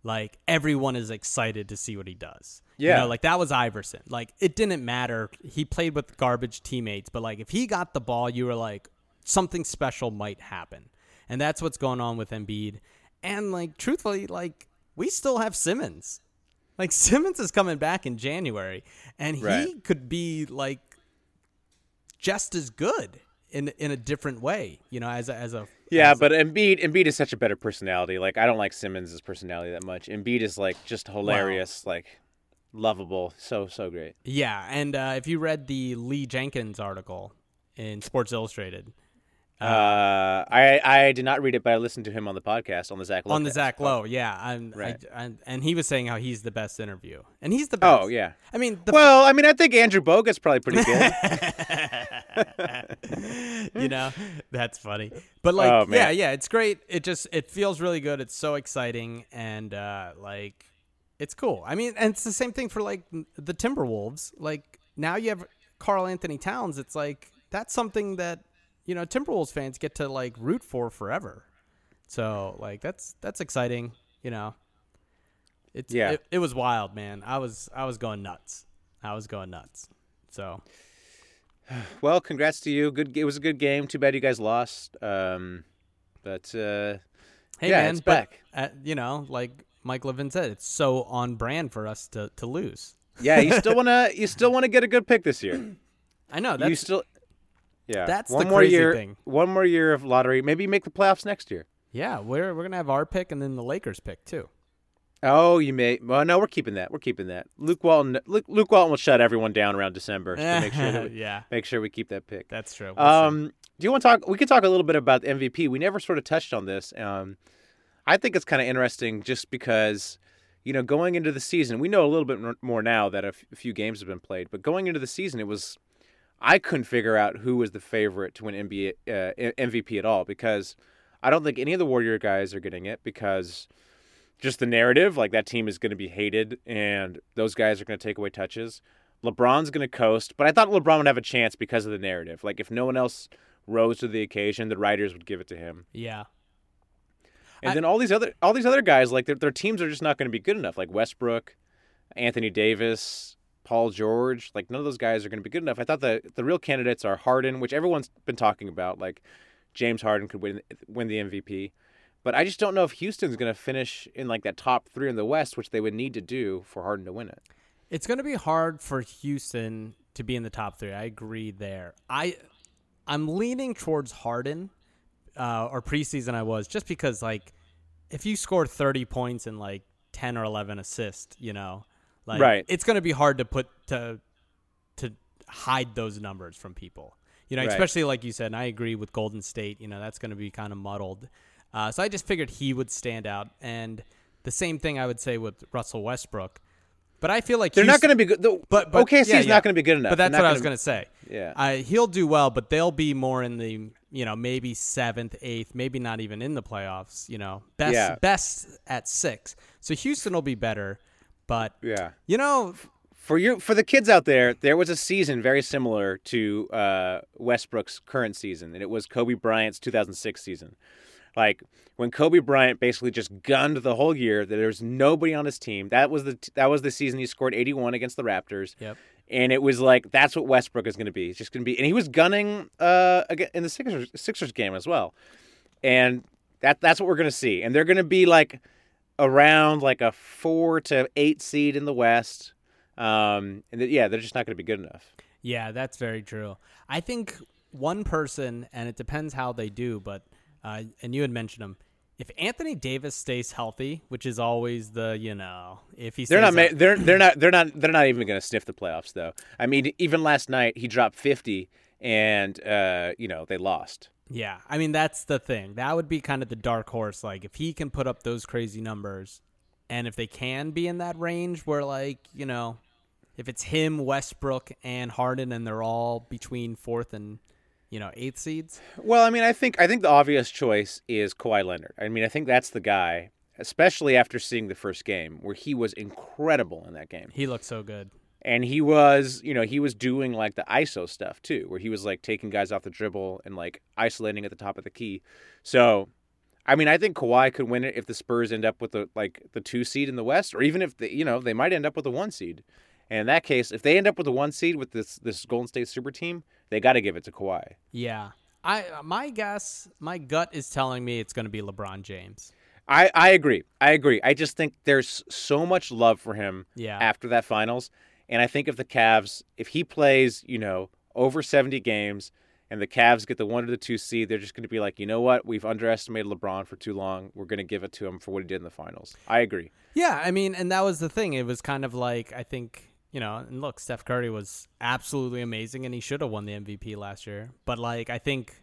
like everyone is excited to see what he does. You Yeah. know, like that was Iverson. Like it didn't matter. He played with garbage teammates, but like if he got the ball, you were like something special might happen, and that's what's going on with Embiid. And like truthfully, like we still have Simmons. Like Simmons is coming back in January, and he Right. could be like just as good in in a different way. You know, as a, as a yeah. as a- But Embiid, Embiid is such a better personality. Like I don't like Simmons' personality that much. Embiid is like just hilarious, like lovable, so so great. yeah. And uh, if you read the Lee Jenkins article in Sports Illustrated Uh, I I did not read it, but I listened to him on the podcast on the Zach Lowe on the cast. Zach Lowe, yeah, I'm, Right. I, I, and he was saying how he's the best interview, and he's the best. Oh yeah. I mean, Well, I mean, I think Andrew Bogut's probably pretty good. you know that's funny but like Oh, yeah yeah it's great it just it feels really good it's so exciting and uh like it's cool i mean and it's the same thing for like the timberwolves like now you have karl anthony towns it's like that's something that you know timberwolves fans get to like root for forever so like that's that's exciting you know it's Yeah. it, it was wild man i was i was going nuts i was going nuts so well, congrats to you. Good. It was a good game. Too bad you guys lost. Um, but uh, Hey yeah, man, it's but, back. uh, you know, like Mike Levin said, it's so on brand for us to, to lose. Yeah, you still wanna you still wanna get a good pick this year. I know that's you still. Yeah, that's one the more crazy year. thing. One more year of lottery. Maybe make the playoffs next year. yeah. We're we're gonna have our pick and then the Lakers pick too. Oh, you may. Well, no, we're keeping that. We're keeping that. Luke Walton. Luke, Luke Walton will shut everyone down around December to make sure that we, yeah, make sure we keep that pick. that's true. We'll see. Um, do you want to talk? We could talk a little bit about the MVP. We never sort of touched on this. Um, I think it's kind of interesting just because, you know, going into the season, we know a little bit more- now that a few games have been played. But going into the season, it was I couldn't figure out who was the favorite to win NBA uh, MVP at all because I don't think any of the Warrior guys are getting it because just the narrative, like that team is going to be hated and those guys are going to take away touches. LeBron's going to coast, but I thought LeBron would have a chance because of the narrative. Like if no one else rose to the occasion, the writers would give it to him. yeah, And I- then all these other all these other guys, like their, their teams are just not going to be good enough. Like Westbrook, Anthony Davis, Paul George, like none of those guys are going to be good enough. I thought the the real candidates are Harden, which everyone's been talking about. Like James Harden could win win the MVP, but I just don't know if Houston's going to finish in like that top three in the West, which they would need to do for Harden to win it. it's gonna be hard for Houston to be in the top three. I agree there. I I'm leaning towards Harden, uh, or preseason I was just because like if you score 30 points and like 10 or 11 assists, you know, like Right. it's going to be hard to put to to hide those numbers from people. You know, Right. especially like you said, and I agree with Golden State, you know, that's going to be kind of muddled. Uh, so I just figured he would stand out and the same thing I would say with Russell Westbrook. But I feel like They're not going to be good. The, but, but OKC yeah, is yeah. not going to be good enough. But that's what I was going to say. Yeah. Uh, he'll do well, but they'll be more in the you know maybe seventh, eighth, maybe not even in the playoffs. You know, best Yeah. best at six. So Houston will be better, but Yeah. you know, For you, for the kids out there, there was a season very similar to uh, Westbrook's current season, and it was Kobe Bryant's 2006 season. Like when Kobe Bryant basically just gunned the whole year, that there was nobody on his team. That was the that was the season he scored 81 against the Raptors. Yep. And it was like that's what Westbrook is going to be. It's just going to be, and he was gunning uh in the Sixers Sixers game as well. And that that's what we're going to see. And they're going to be like around like a four to eight seed in the West. Um, and yeah, they're just not going to be good enough. Yeah, that's very true. I think one person, and it depends how they do, but uh, and you had mentioned him. If Anthony Davis stays healthy, which is always the you know, if he They're not. Ma- they're they're not. They're not. They're not even going to sniff the playoffs, though. I mean, even last night he dropped fifty, and uh, you know they lost. Yeah, I mean that's the thing. That would be kind of the dark horse. Like if he can put up those crazy numbers, and if they can be in that range where like you know, if it's him, Westbrook, and Harden, and they're all between fourth and you know eighth seeds. Well, I mean, I think I think the obvious choice is Kawhi Leonard. I mean, I think that's the guy, especially after seeing the first game where he was incredible in that game. He looked so good. and he was you know he was doing like the iso stuff too where he was like taking guys off the dribble and like isolating at the top of the key so i mean i think Kawhi could win it if the spurs end up with the like the two seed in the west or even if they you know they might end up with the one seed and in that case if they end up with the one seed with this this golden state super team they got to give it to Kawhi. Yeah, I uh, my guess, my gut is telling me it's going to be LeBron James. I, I agree. I agree. I just think there's so much love for him Yeah. after that finals. And I think if the Cavs, if he plays, you know, over 70 games and the Cavs get the one or the two seed, they're just going to be like, you know what? We've underestimated LeBron for too long. We're going to give it to him for what he did in the finals. I agree. Yeah, I mean, and that was the thing. It was kind of like I think you know, and look, Steph Curry was absolutely amazing, and he should have won the MVP last year. But like, I think,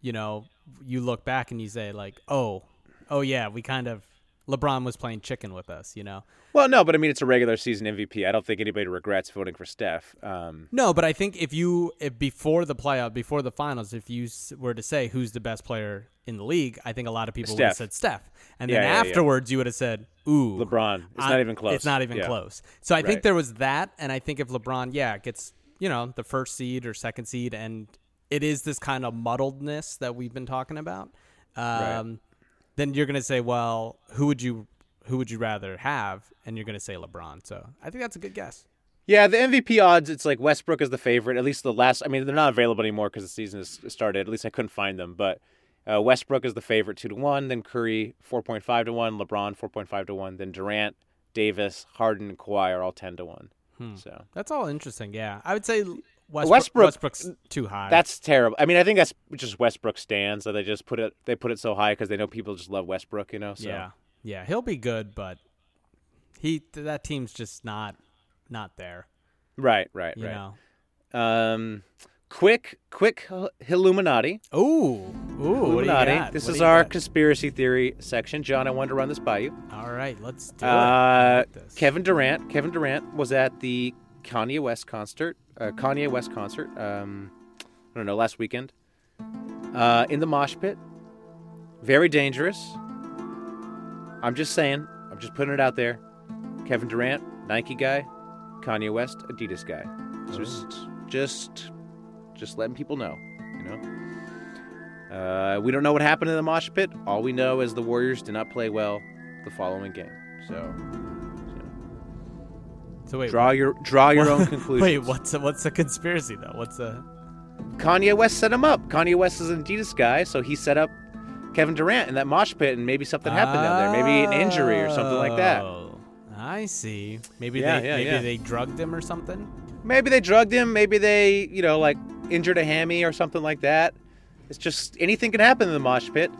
you know, you look back and you say like, oh, oh yeah, we kind of LeBron was playing chicken with us, you know. Well, no, but I mean, it's a regular season MVP. I don't think anybody regrets voting for Steph. Um, No, but I think if you if before the playoff, before the finals, if you were to say who's the best player in the league, I think a lot of people would have said Steph, and Yeah, then yeah, yeah. afterwards you would have said, "Ooh, LeBron. It's I- not even close. It's not even Yeah. close." So I think there was that, and I think if LeBron, yeah, gets you know the first seed or second seed, and it is this kind of muddledness that we've been talking about, um, then you're gonna say, "Well, who would you who would you rather have?" And you're gonna say LeBron. So I think that's a good guess. Yeah, the MVP odds, it's like Westbrook is the favorite. At least the last, I mean, they're not available anymore because the season has started. At least I couldn't find them. But uh, Westbrook is the favorite, two to one. Then Curry, four point five to one. LeBron, four point five to one. Then Durant, Davis, Harden, Kawhi are all ten to one. Hmm. So That's all interesting. Yeah, I would say Westbrook, Westbrook- Westbrook's too high. that's terrible. I mean, I think that's just Westbrook stands. So they just put it, they put it so high because they know people just love Westbrook. You know. So. yeah, yeah. He'll be good, but he that team's just not not there. Right. Right. You right. know. Um, quick, quick Illuminati. Ooh, ooh. What do you Illuminati. This What is our got? conspiracy theory section. John, I wanted to run this by you. All right, let's do it. Uh, I like this. Kevin Durant. Kevin Durant was at the Kanye West concert. Uh, Kanye West concert. Um, I don't know, last weekend. Uh, in the mosh pit. Very dangerous. I'm just saying. I'm just putting it out there. Kevin Durant, Nike guy. Kanye West, Adidas guy. Just, just, just letting people know. You know. Uh, we don't know what happened in the mosh pit. All we know is the Warriors did not play well the following game. So so wait, draw your draw your own conclusions. Wait, what's a, what's a conspiracy though? What's a Kanye West set him up. Kanye West is an Adidas guy, so he set up Kevin Durant in that mosh pit, and maybe something happened down there. Maybe an injury or something like that. Oh, I see. Maybe Yeah, they yeah, maybe yeah. they drugged him or something. Maybe they drugged him. Maybe they, you know, like injured a hammy or something like that. It's just anything can happen in the mosh pit.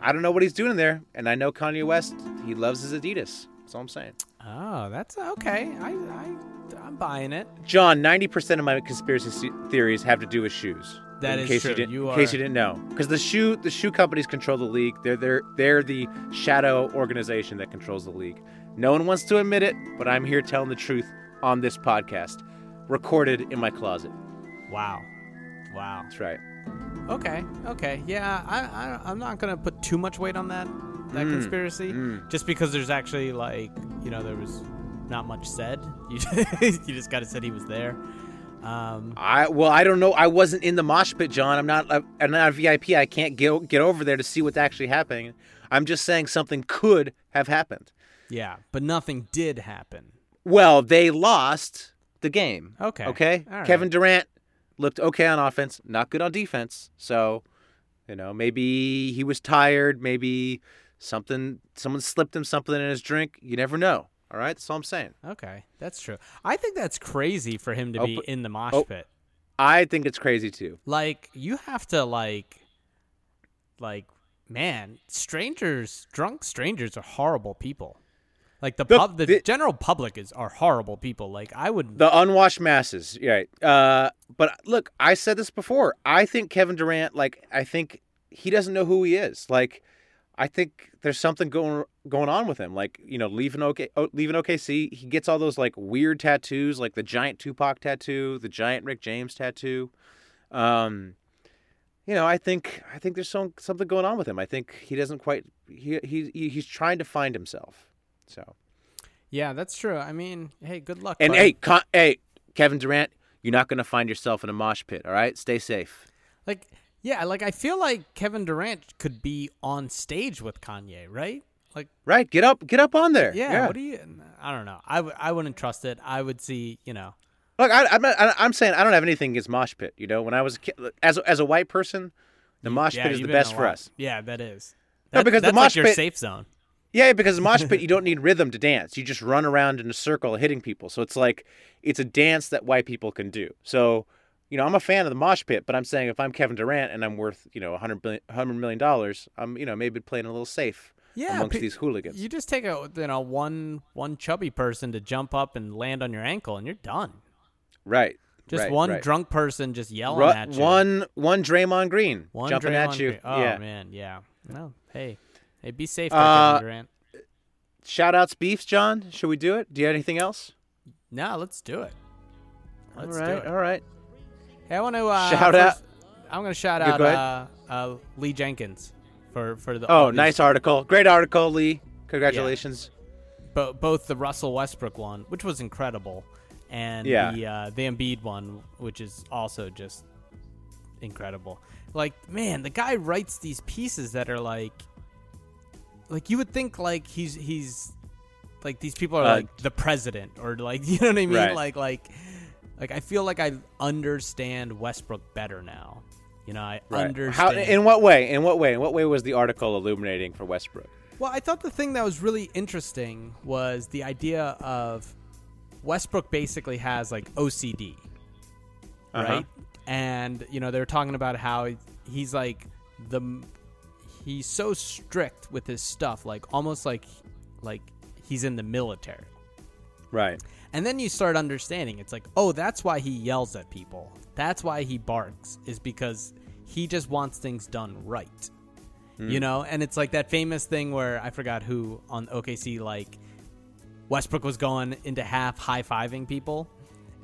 I don't know what he's doing in there, and I know Kanye West. He loves his Adidas. That's all I'm saying. Oh, that's okay. I I I'm buying it. John, ninety percent of my conspiracy theories have to do with shoes. That in is case true. You didn't, You in case you didn't know, because the shoe the shoe companies control the league. They're they're they're the shadow organization that controls the league. No one wants to admit it, but I'm here telling the truth on this podcast, recorded in my closet. Wow, wow. That's right. Okay, okay. Yeah, I, I I'm not gonna put too much weight on that that Mm, conspiracy, mm. just because there's actually like you know there was not much said. You you just of said he was there. Um, I well, I don't know. I wasn't in the mosh pit, John. I'm not. I'm not a VIP. I can't get get over there to see what's actually happening. I'm just saying something could have happened. yeah, but nothing did happen. Well, they lost the game. Okay. Okay. Right. Kevin Durant looked okay on offense, not good on defense. So, you know, maybe he was tired. Maybe something, someone slipped him something in his drink. You never know. All right. That's all I'm saying. Okay, that's true. I think that's crazy for him to Oh, be in the mosh oh. pit. I think it's crazy too. Like you have to like, like man, strangers, drunk strangers are horrible people. Like the The- pub, the, the- general public is are horrible people. Like I would. The unwashed masses. Right. Uh, but look, I said this before. I think Kevin Durant, like, I think he doesn't know who he is. Like, I think there's something going going on with him. Like, you know, leaving OK, oh, leaving OKC, he gets all those like weird tattoos, like the giant Tupac tattoo, the giant Rick James tattoo. Um, you know, I think I think there's some something going on with him. I think he doesn't quite he he- he's trying to find himself. So. yeah, that's true. I mean, hey, good luck. And buddy. hey, Con- hey, Kevin Durant, you're not going to find yourself in a mosh pit. All right, stay safe. like yeah, like I feel like Kevin Durant could be on stage with Kanye, right? Like Right, get up, get up on there. yeah, what do you? I don't know. I w- I wouldn't trust it. I would see, you know. Look, I, I'm not, I- I'm saying I don't have anything against mosh pit. You know, when I was a kid, as as a white person, the mosh yeah, pit is the best for us. Yeah, that is. No, That- because the that's like mosh your pit- safe zone. Yeah, because the mosh pit, you don't need rhythm to dance. You just run around in a circle hitting people. So it's like it's a dance that white people can do. So, you know, I'm a fan of the mosh pit, but I'm saying if I'm Kevin Durant and I'm worth, you know, 100 billion, 100 million dollars, I'm, you know, maybe playing a little safe Yeah, amongst pe- these hooligans. You just take a you know one one chubby person to jump up and land on your ankle, and you're done. Right. Just right, one right. drunk person just yelling Ru- at you. One one Draymond Green one jumping Draymond at you. Green. Oh yeah. man, yeah. No, hey, hey, be safe, Uh, Durant. Shout outs beefs, John. Should we do it? Do you have anything else? No, let's do it. Let's all right. do it. All right. Hey, I want to uh, Shout first- I'm going to shout out uh, uh, Lee Jenkins for for the Oh, nice article. Great article, Lee. Congratulations. bo- both the Russell Westbrook one, which was incredible, and Yeah. the uh, the Embiid one, which is also just incredible. Like, man, the guy writes these pieces that are like, like you would think like he's he's like these people are Uh, like the president or like you know what I mean? Right. Like like like I feel like I understand Westbrook better now. You know, I Right. understand. How? In what way? In what way? In what way was the article illuminating for Westbrook? Well, I thought the thing that was really interesting was the idea of Westbrook basically has like OCD, Uh-huh. right? And you know they were talking about how he's like the he's so strict with his stuff, like almost like like he's in the military. Right. And then you start understanding it's like, oh, that's why he yells at people. That's why he barks is because he just wants things done right. You hmm. know, and it's like that famous thing where I forgot who on OKC like Westbrook was going into half high fiving people,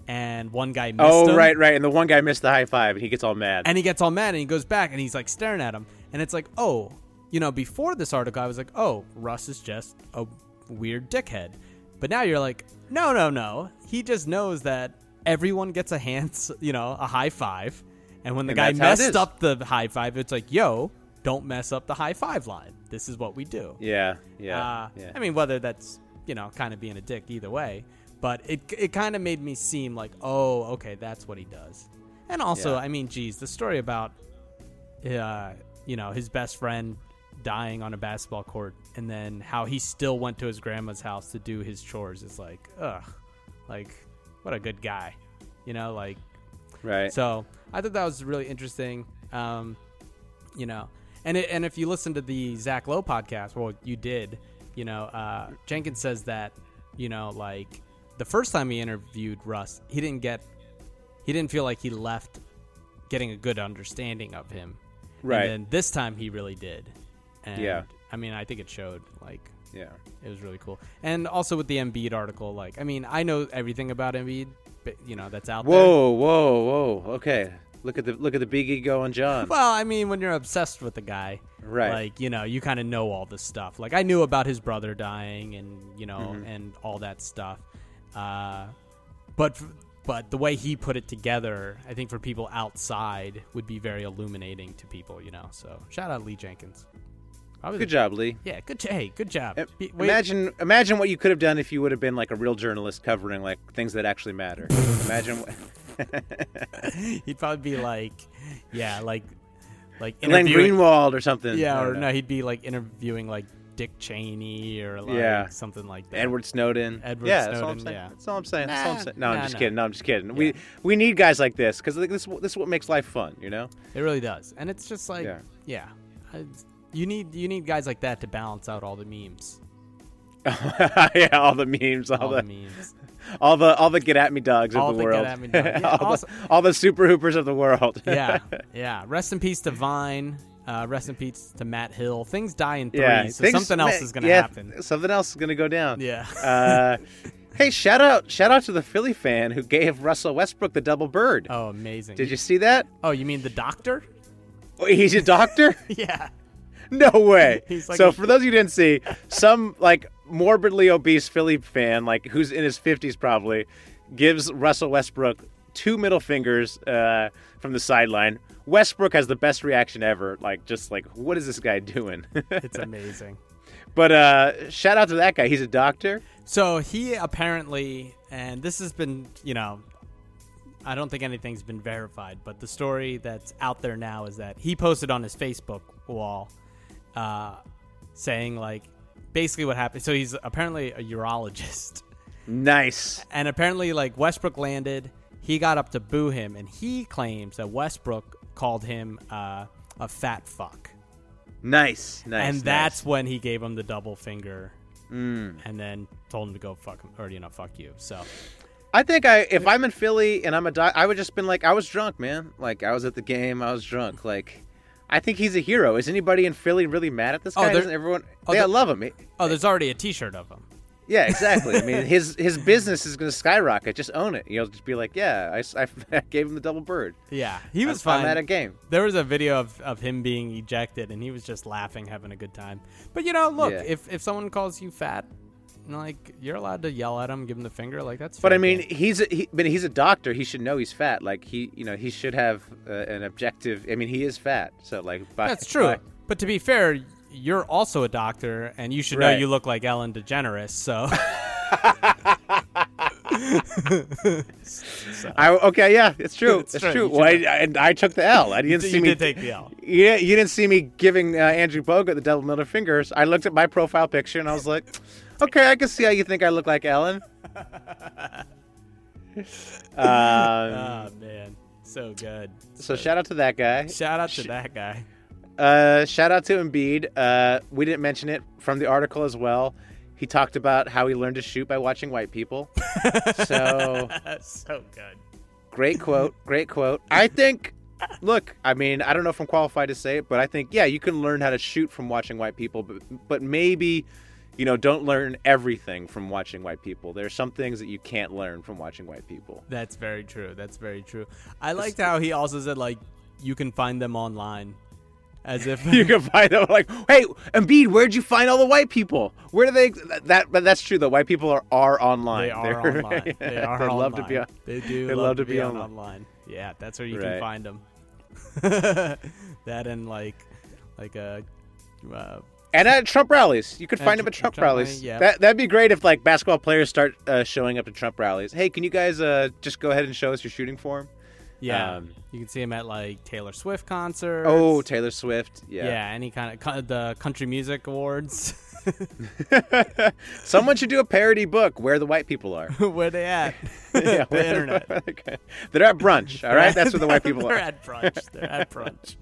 and one guy missed Oh, him, right, right. And the one guy missed the high five, and he gets all mad. and he gets all mad and he goes back and he's like staring at him, and it's like, oh, you know, before this article I was like, oh, Russ is just a weird dickhead, but now you're like, no, no, no, he just knows that everyone gets a hands, you know, a high five, and when the And guy that's how it messed up the high five, it's like, yo, don't mess up the high five line. This is what we do. yeah, yeah, Uh, yeah. I mean, whether that's you know kind of being a dick either way, but it it kind of made me seem like, oh, okay, that's what he does. And also, Yeah. I mean, geez, the story about uh, you know his best friend dying on a basketball court, and then how he still went to his grandma's house to do his chores is like, ugh, like what a good guy, you know, like right. so I thought that was really interesting. Um, you know, and it, and if you listen to the Zach Lowe podcast, well, you did. You know, uh, Jenkins says that you know, like the first time he interviewed Russ, he didn't get, he didn't feel like he left getting a good understanding of him. Right. And then this time he really did. And Yeah. I mean, I think it showed. Like, yeah. it was really cool. And also with the Embiid article, like, I mean, I know everything about Embiid, but you know, that's out there. Whoa, whoa, whoa. Okay. Look at the look at the big ego on John. Well, I mean, when you're obsessed with the guy, Right. Like you know, you kind of know all this stuff. Like I knew about his brother dying, and you know, Mhm. and all that stuff. Uh, but but the way he put it together, I think for people outside would be very illuminating to people. You know, so shout out Lee Jenkins. Probably Good job, Lee. Yeah, good. Hey, good job. Wait- Imagine imagine what you could have done if you would have been like a real journalist covering like things that actually matter. imagine what he'd probably be like, yeah, like like Glenn interviewing- Greenwald or something. Yeah, or no, he'd be like interviewing like Dick Cheney or like Yeah. something like that. Edward Snowden. Edward yeah, Snowden. that's all I'm saying. Yeah, That's all I'm saying. That's all I'm Nah, saying. No, I'm just nah. kidding. No, I'm just kidding. We we need guys like this because like, this this is what makes life fun. You know. It really does, and it's just like, Yeah. yeah, I- you need you need guys like that to balance out all the memes. yeah, all the memes, all, All the, the memes. all the all the get at me dogs All of the the get world, at me dogs. Yeah, all, also- the, all the super hoopers of the world. yeah, yeah. Rest in peace to Vine. Uh, rest in peace to Matt Hill. Things die in threes, yeah. so something else is gonna yeah, happen. Something else is gonna go down. Yeah. uh, hey, shout out shout out to the Philly fan who gave Russell Westbrook the double bird. Oh, amazing! Did you see that? Oh, you mean the doctor? Oh, He's a doctor. yeah. No way. Like so a- for those of you who didn't see, some like morbidly obese Philly fan, like who's in his fifties probably, gives Russell Westbrook two middle fingers uh, from the sideline. Westbrook has the best reaction ever. Like just like what is this guy doing? It's amazing. but uh, shout out to that guy. He's a doctor. So he apparently, and this has been, you know, I don't think anything's been verified, but the story that's out there now is that he posted on his Facebook wall, uh, saying like, basically what happened. So he's apparently a urologist, Nice. and apparently like Westbrook landed, he got up to boo him, and he claims that Westbrook called him uh, a fat fuck, Nice. Nice. and nice. that's when he gave him the double finger. Mm. And then told him to go fuck him, or you know, fuck you. So I think I if I'm in Philly and I'm a doc, I would just been like I was drunk, man. Like I was at the game, I was drunk. Like I think he's a hero. Is anybody in Philly really mad at this Oh, guy? there- Doesn't everyone? oh, they love him. He- Oh, there's already a T-shirt of him. Yeah, exactly. I mean, his his business is going to skyrocket. Just own it. You'll just be like, yeah, I gave him the double bird. Yeah, he was I'm fine. at a game. There was a video of, of him being ejected, and he was just laughing, having a good time. But you know, look, Yeah. if if someone calls you fat, like you're allowed to yell at him, give him the finger, like that's. But I mean, game. he's a, he, but he's a doctor. He should know he's fat. Like he, you know, he should have uh, an objective. I mean, he is fat. So like, by, that's true. by- But to be fair, you're also a doctor, and you should know you look like Ellen DeGeneres. So I, okay, yeah, it's true. It's It's, true. true. Well, I, I, and I took the L. I didn't You see me take the L. Yeah, you didn't see me giving uh, Andrew Bogut the double middle fingers. I looked at my profile picture and I was like, okay, I can see how you think I look like Ellen. um, oh man, so good. so shout out to that guy. Shout out to that guy. Uh, shout out to Embiid. Uh, we didn't mention it from the article as well. He talked about how he learned to shoot by watching white people. so so good. Great quote. Great quote. I think. Look, I mean, I don't know if I'm qualified to say it, but I think yeah, you can learn how to shoot from watching white people, but but maybe, you know, don't learn everything from watching white people. There's some things that you can't learn from watching white people. That's very true. That's very true. I liked how he also said like you can find them online, as if you can find them like, hey, Embiid, where'd you find all the white people? Where do they? That, but that's true though. White people are are online. They are They're- online. They are they online. love to be. On, They do. They love, to be, on online. Yeah, that's where you Right. can find them. that and like, like a. Uh, And at Trump rallies, you could find them Tr- at Trump, Trump rally, rallies. yeah. That that'd be great if like basketball players start uh, showing up to Trump rallies. Hey, can you guys uh, just go ahead and show us your shooting form? Yeah, Um, you can see him at like Taylor Swift concerts. oh, Taylor Swift. Yeah. yeah, any kind of co- the country music awards. Someone should do a parody book where the white people are. where they at? Yeah, the internet. They're at brunch. All right, that's where the white people are. They're are. at brunch. They're at brunch.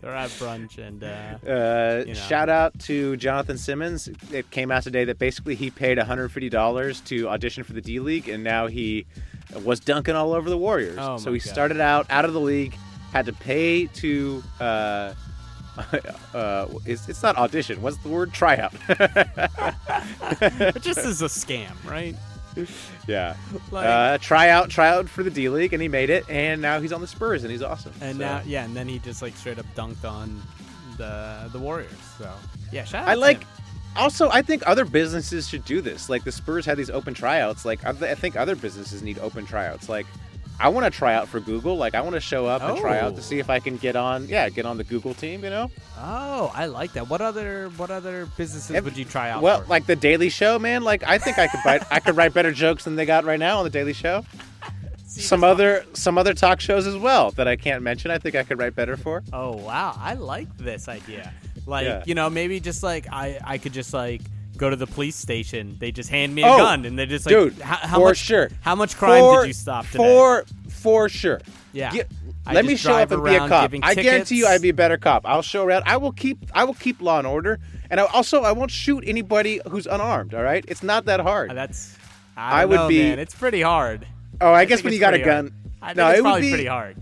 They're at brunch, and uh, Uh, you know. Shout out to Jonathan Simmons. It came out today that basically he paid $150 to audition for the D League, and now he was dunking all over the Warriors. Oh so he God. started out out of the league, had to pay to. Uh, uh, it's, it's not audition. What's the word? Tryout. it just is a scam, right? yeah. Like- uh, try out, try out for the D League, and he made it, and now he's on the Spurs, and he's awesome. And So- now, yeah, and then he just like straight up dunked on the the Warriors. So yeah, shout out. I like. him. Also, I think other businesses should do this. Like the Spurs had these open tryouts. Like I I think other businesses need open tryouts. Like I want to try out for Google. Like I want to show up and try out Oh. to see if I can get on. Yeah, get on the Google team. You know. Oh, I like that. What other what other businesses Ev- would you try out? Well, for? like the Daily Show, man. Like I think I could write. I could write better jokes than they got right now on the Daily Show. Some other some other talk shows as well that I can't mention. I think I could write better for. Oh wow, I like this idea. Like Yeah. you know, maybe just like I I could just like go to the police station. They just hand me a Oh, gun and they just like, dude, how, how for much sure. How much crime For- did you stop today? For for sure. Yeah. Get- let me show up and be a cop. I guarantee you. I'd be a better cop. I'll show around. I will keep. I will keep law and order, and I, also I won't shoot anybody who's unarmed. All right, it's not that hard. That's I, I would know, be- man. It's pretty hard. Oh, I, I guess when you got a pretty hard. gun. I no, it's it would probably be pretty hard.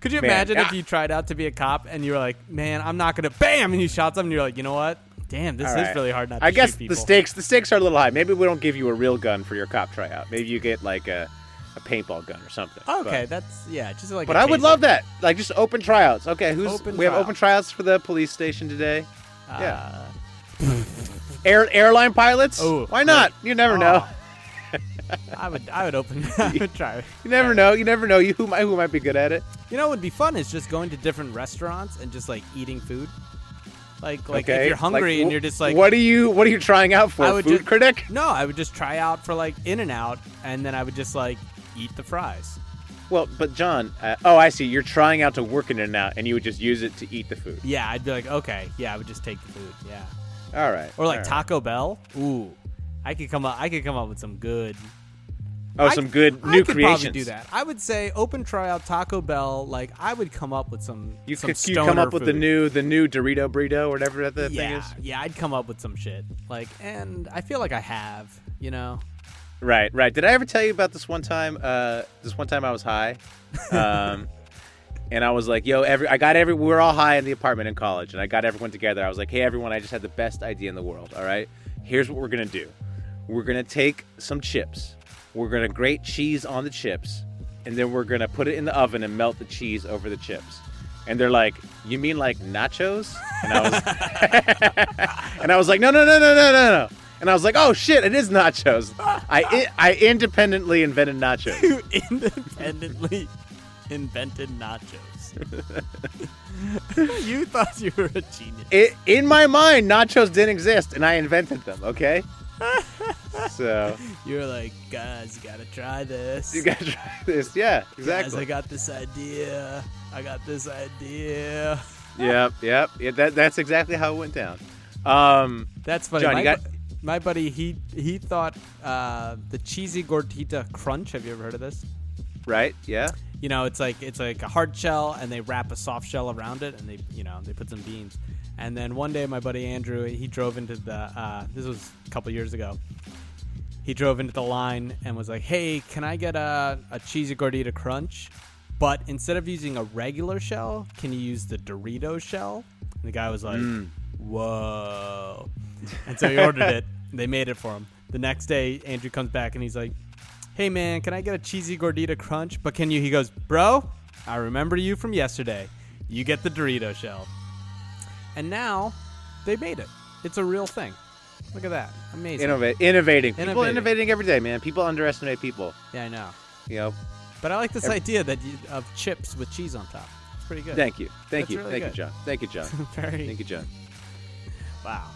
Could you Man, imagine if you tried out to be a cop and you were like, "Man, I'm not gonna bam," and you shot them, and you're like, "You know what? Damn, this All is right. really hard not." to I guess the stakes the stakes are a little high. Maybe we don't give you a real gun for your cop tryout. Maybe you get like a, a paintball gun or something. Okay, But- that's yeah, just like. But I would love that. Like just open tryouts. Okay, who's Open we have open tryouts for the police station today. Uh, Air airline pilots? Oh, Why not? You never know. I would, I would open, I would try. You never know. You never know. You who might who might be good at it. You know, what would be fun is just going to different restaurants and just like eating food. Like, like okay. if you're hungry Like, and you're just like, what are you what are you trying out for? I would Food just- critic? No, I would just try out for like In and Out, and then I would just like eat the fries. Well, but John, uh, oh, I see. You're trying out to work in and out, and you would just use it to eat the food. Yeah, I'd be like, okay, yeah, I would just take the food. Yeah, All right. or like right. Taco Bell. Ooh, I could come up. I could come up with some good. Oh, I- some good I new could creations. Probably do that. I would say open tryout Taco Bell. Like I would come up with some. You some could you come up with the new the new Dorito burrito or whatever that thing is. yeah, I'd come up with some shit. Like, and I feel like I have. You know. Right, right. Did I ever tell you about this one time? Uh, this one time I was high, um, and I was like, "Yo, every I got every we are all high in the apartment in college, and I got everyone together. I was like, "Hey, everyone, I just had the best idea in the world. All right, here's what we're gonna do. We're gonna take some chips. We're gonna grate cheese on the chips, and then we're gonna put it in the oven and melt the cheese over the chips." And they're like, "You mean like nachos?" And I was, and I was like, "No, no, no, no, no, no, no." And I was like, "Oh shit, it is nachos." I I independently invented nachos. You independently invented nachos. you thought you were a genius. It, in my mind, nachos didn't exist, and I invented them. Okay. So you're like, guys, you gotta try this. you gotta try this. Yeah, Guys, exactly. I got this idea. I got this idea. Yep, yep. Yeah, that that's exactly how it went down. Um, That's funny. John, my, you got- my buddy, he he thought uh, the cheesy gordita crunch. Have you ever heard of this? right? Yeah. You know, it's like it's like a hard shell, and they wrap a soft shell around it, and they you know they put some beans. And then one day, my buddy Andrew, he drove into the. Uh, this was a couple years ago. He drove into the line and was like, "Hey, can I get a, a cheesy gordita crunch? But instead of using a regular shell, can you use the Dorito shell?" And the guy was like, "Whoa!" And so he ordered it. They made it for him. The next day, Andrew comes back and he's like, "Hey man, can I get a cheesy gordita crunch? But can you?" He goes, "Bro, I remember you from yesterday. You get the Dorito shell." And now they made it. It's a real thing. Look at that. Amazing. Innovate, innovating. People Innovating. innovating every day, man. People underestimate people. Yeah, I know. You know. But I like this Every- idea that you, of chips with cheese on top. It's pretty good. Thank you, thank That's you, really thank good. you, John. Thank you, John. Very. Thank you, John. Wow.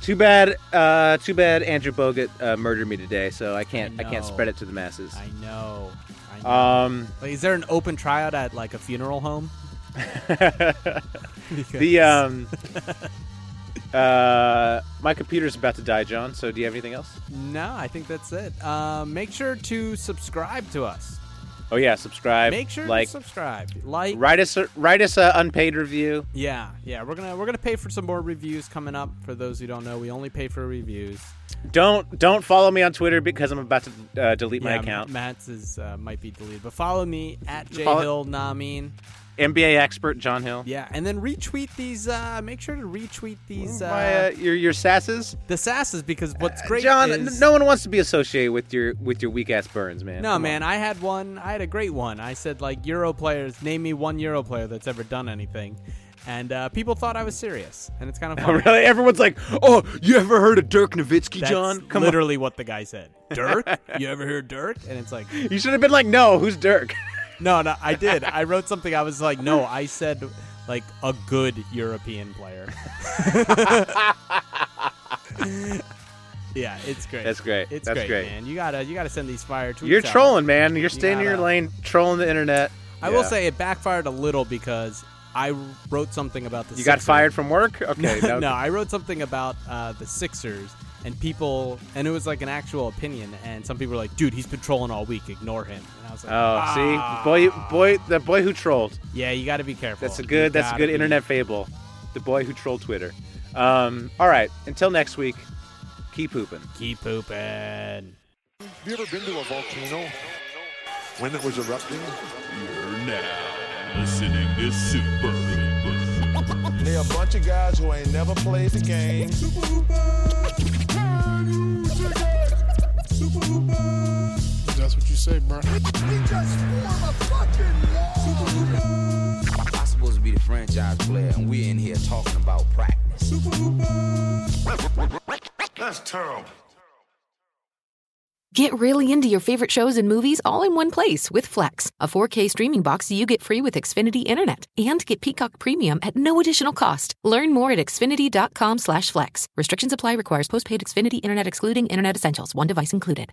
Too bad. Uh, too bad. Andrew Bogut uh, murdered me today, so I can't. I, can't spread it to the masses. I know. I know. Um, Like, is there an open tryout at like a funeral home? the um, uh, my computer's about to die, John. So do you have anything else? No, I think that's it. Um, make sure to subscribe to us. Oh yeah, subscribe. Make sure like to subscribe. Like. write us a, write us a unpaid review. Yeah, yeah. We're gonna we're gonna pay for some more reviews coming up. For those who don't know, we only pay for reviews. Don't don't follow me on Twitter because I'm about to uh, delete my account. Matt's is uh, might be deleted, but follow me at Follow- jhill NBA expert John Hill. Yeah, and then retweet these. Uh, make sure to retweet these. Uh, My, uh, your your sasses. the sasses because what's great John, is no one wants to be associated with your with your weak ass burns, man. No, Come man, on. I had one. I had a great one. I said like Euro players. Name me one Euro player that's ever done anything, and uh, people thought I was serious, and it's kind of funny. really? Everyone's like, "Oh, you ever heard of Dirk Nowitzki, That's John? Come literally what the guy said. Dirk, you ever heard Dirk? And it's like. You should have been like, "No, who's Dirk?" no, no, I did. I wrote something. I was like, no, I said like a good European player. yeah, it's great. That's great. It's That's great, great. man. You gotta, you gotta send these fire tweets. You're out. trolling, man. You're staying in your lane, trolling the internet. I will say it backfired a little because I wrote something about the. you got fired from work. Okay, no, no, I wrote something about uh, the Sixers, and people, and it was like an actual opinion, and some people were like, "Dude, he's been trolling all week. Ignore him." And I was like, Oh, ah. see, boy, boy, the boy who trolled. Yeah, you got to be careful. That's a You good. That's a good be- internet fable. The boy who trolled Twitter. Um, all right. Until next week. Keep pooping. Keep pooping. Have you ever been to a volcano when it was erupting? You're now listening to Super they're a bunch of guys who ain't never played the game. That's what you say, bro. I'm supposed to be the franchise player, and we're in here talking about practice. That's terrible. Get really into your favorite shows and movies all in one place with Flex, a 4K streaming box you get free with Xfinity Internet. And get Peacock Premium at no additional cost. Learn more at xfinity.com slash flex. Restrictions apply requires postpaid Xfinity Internet excluding Internet Essentials. One device included.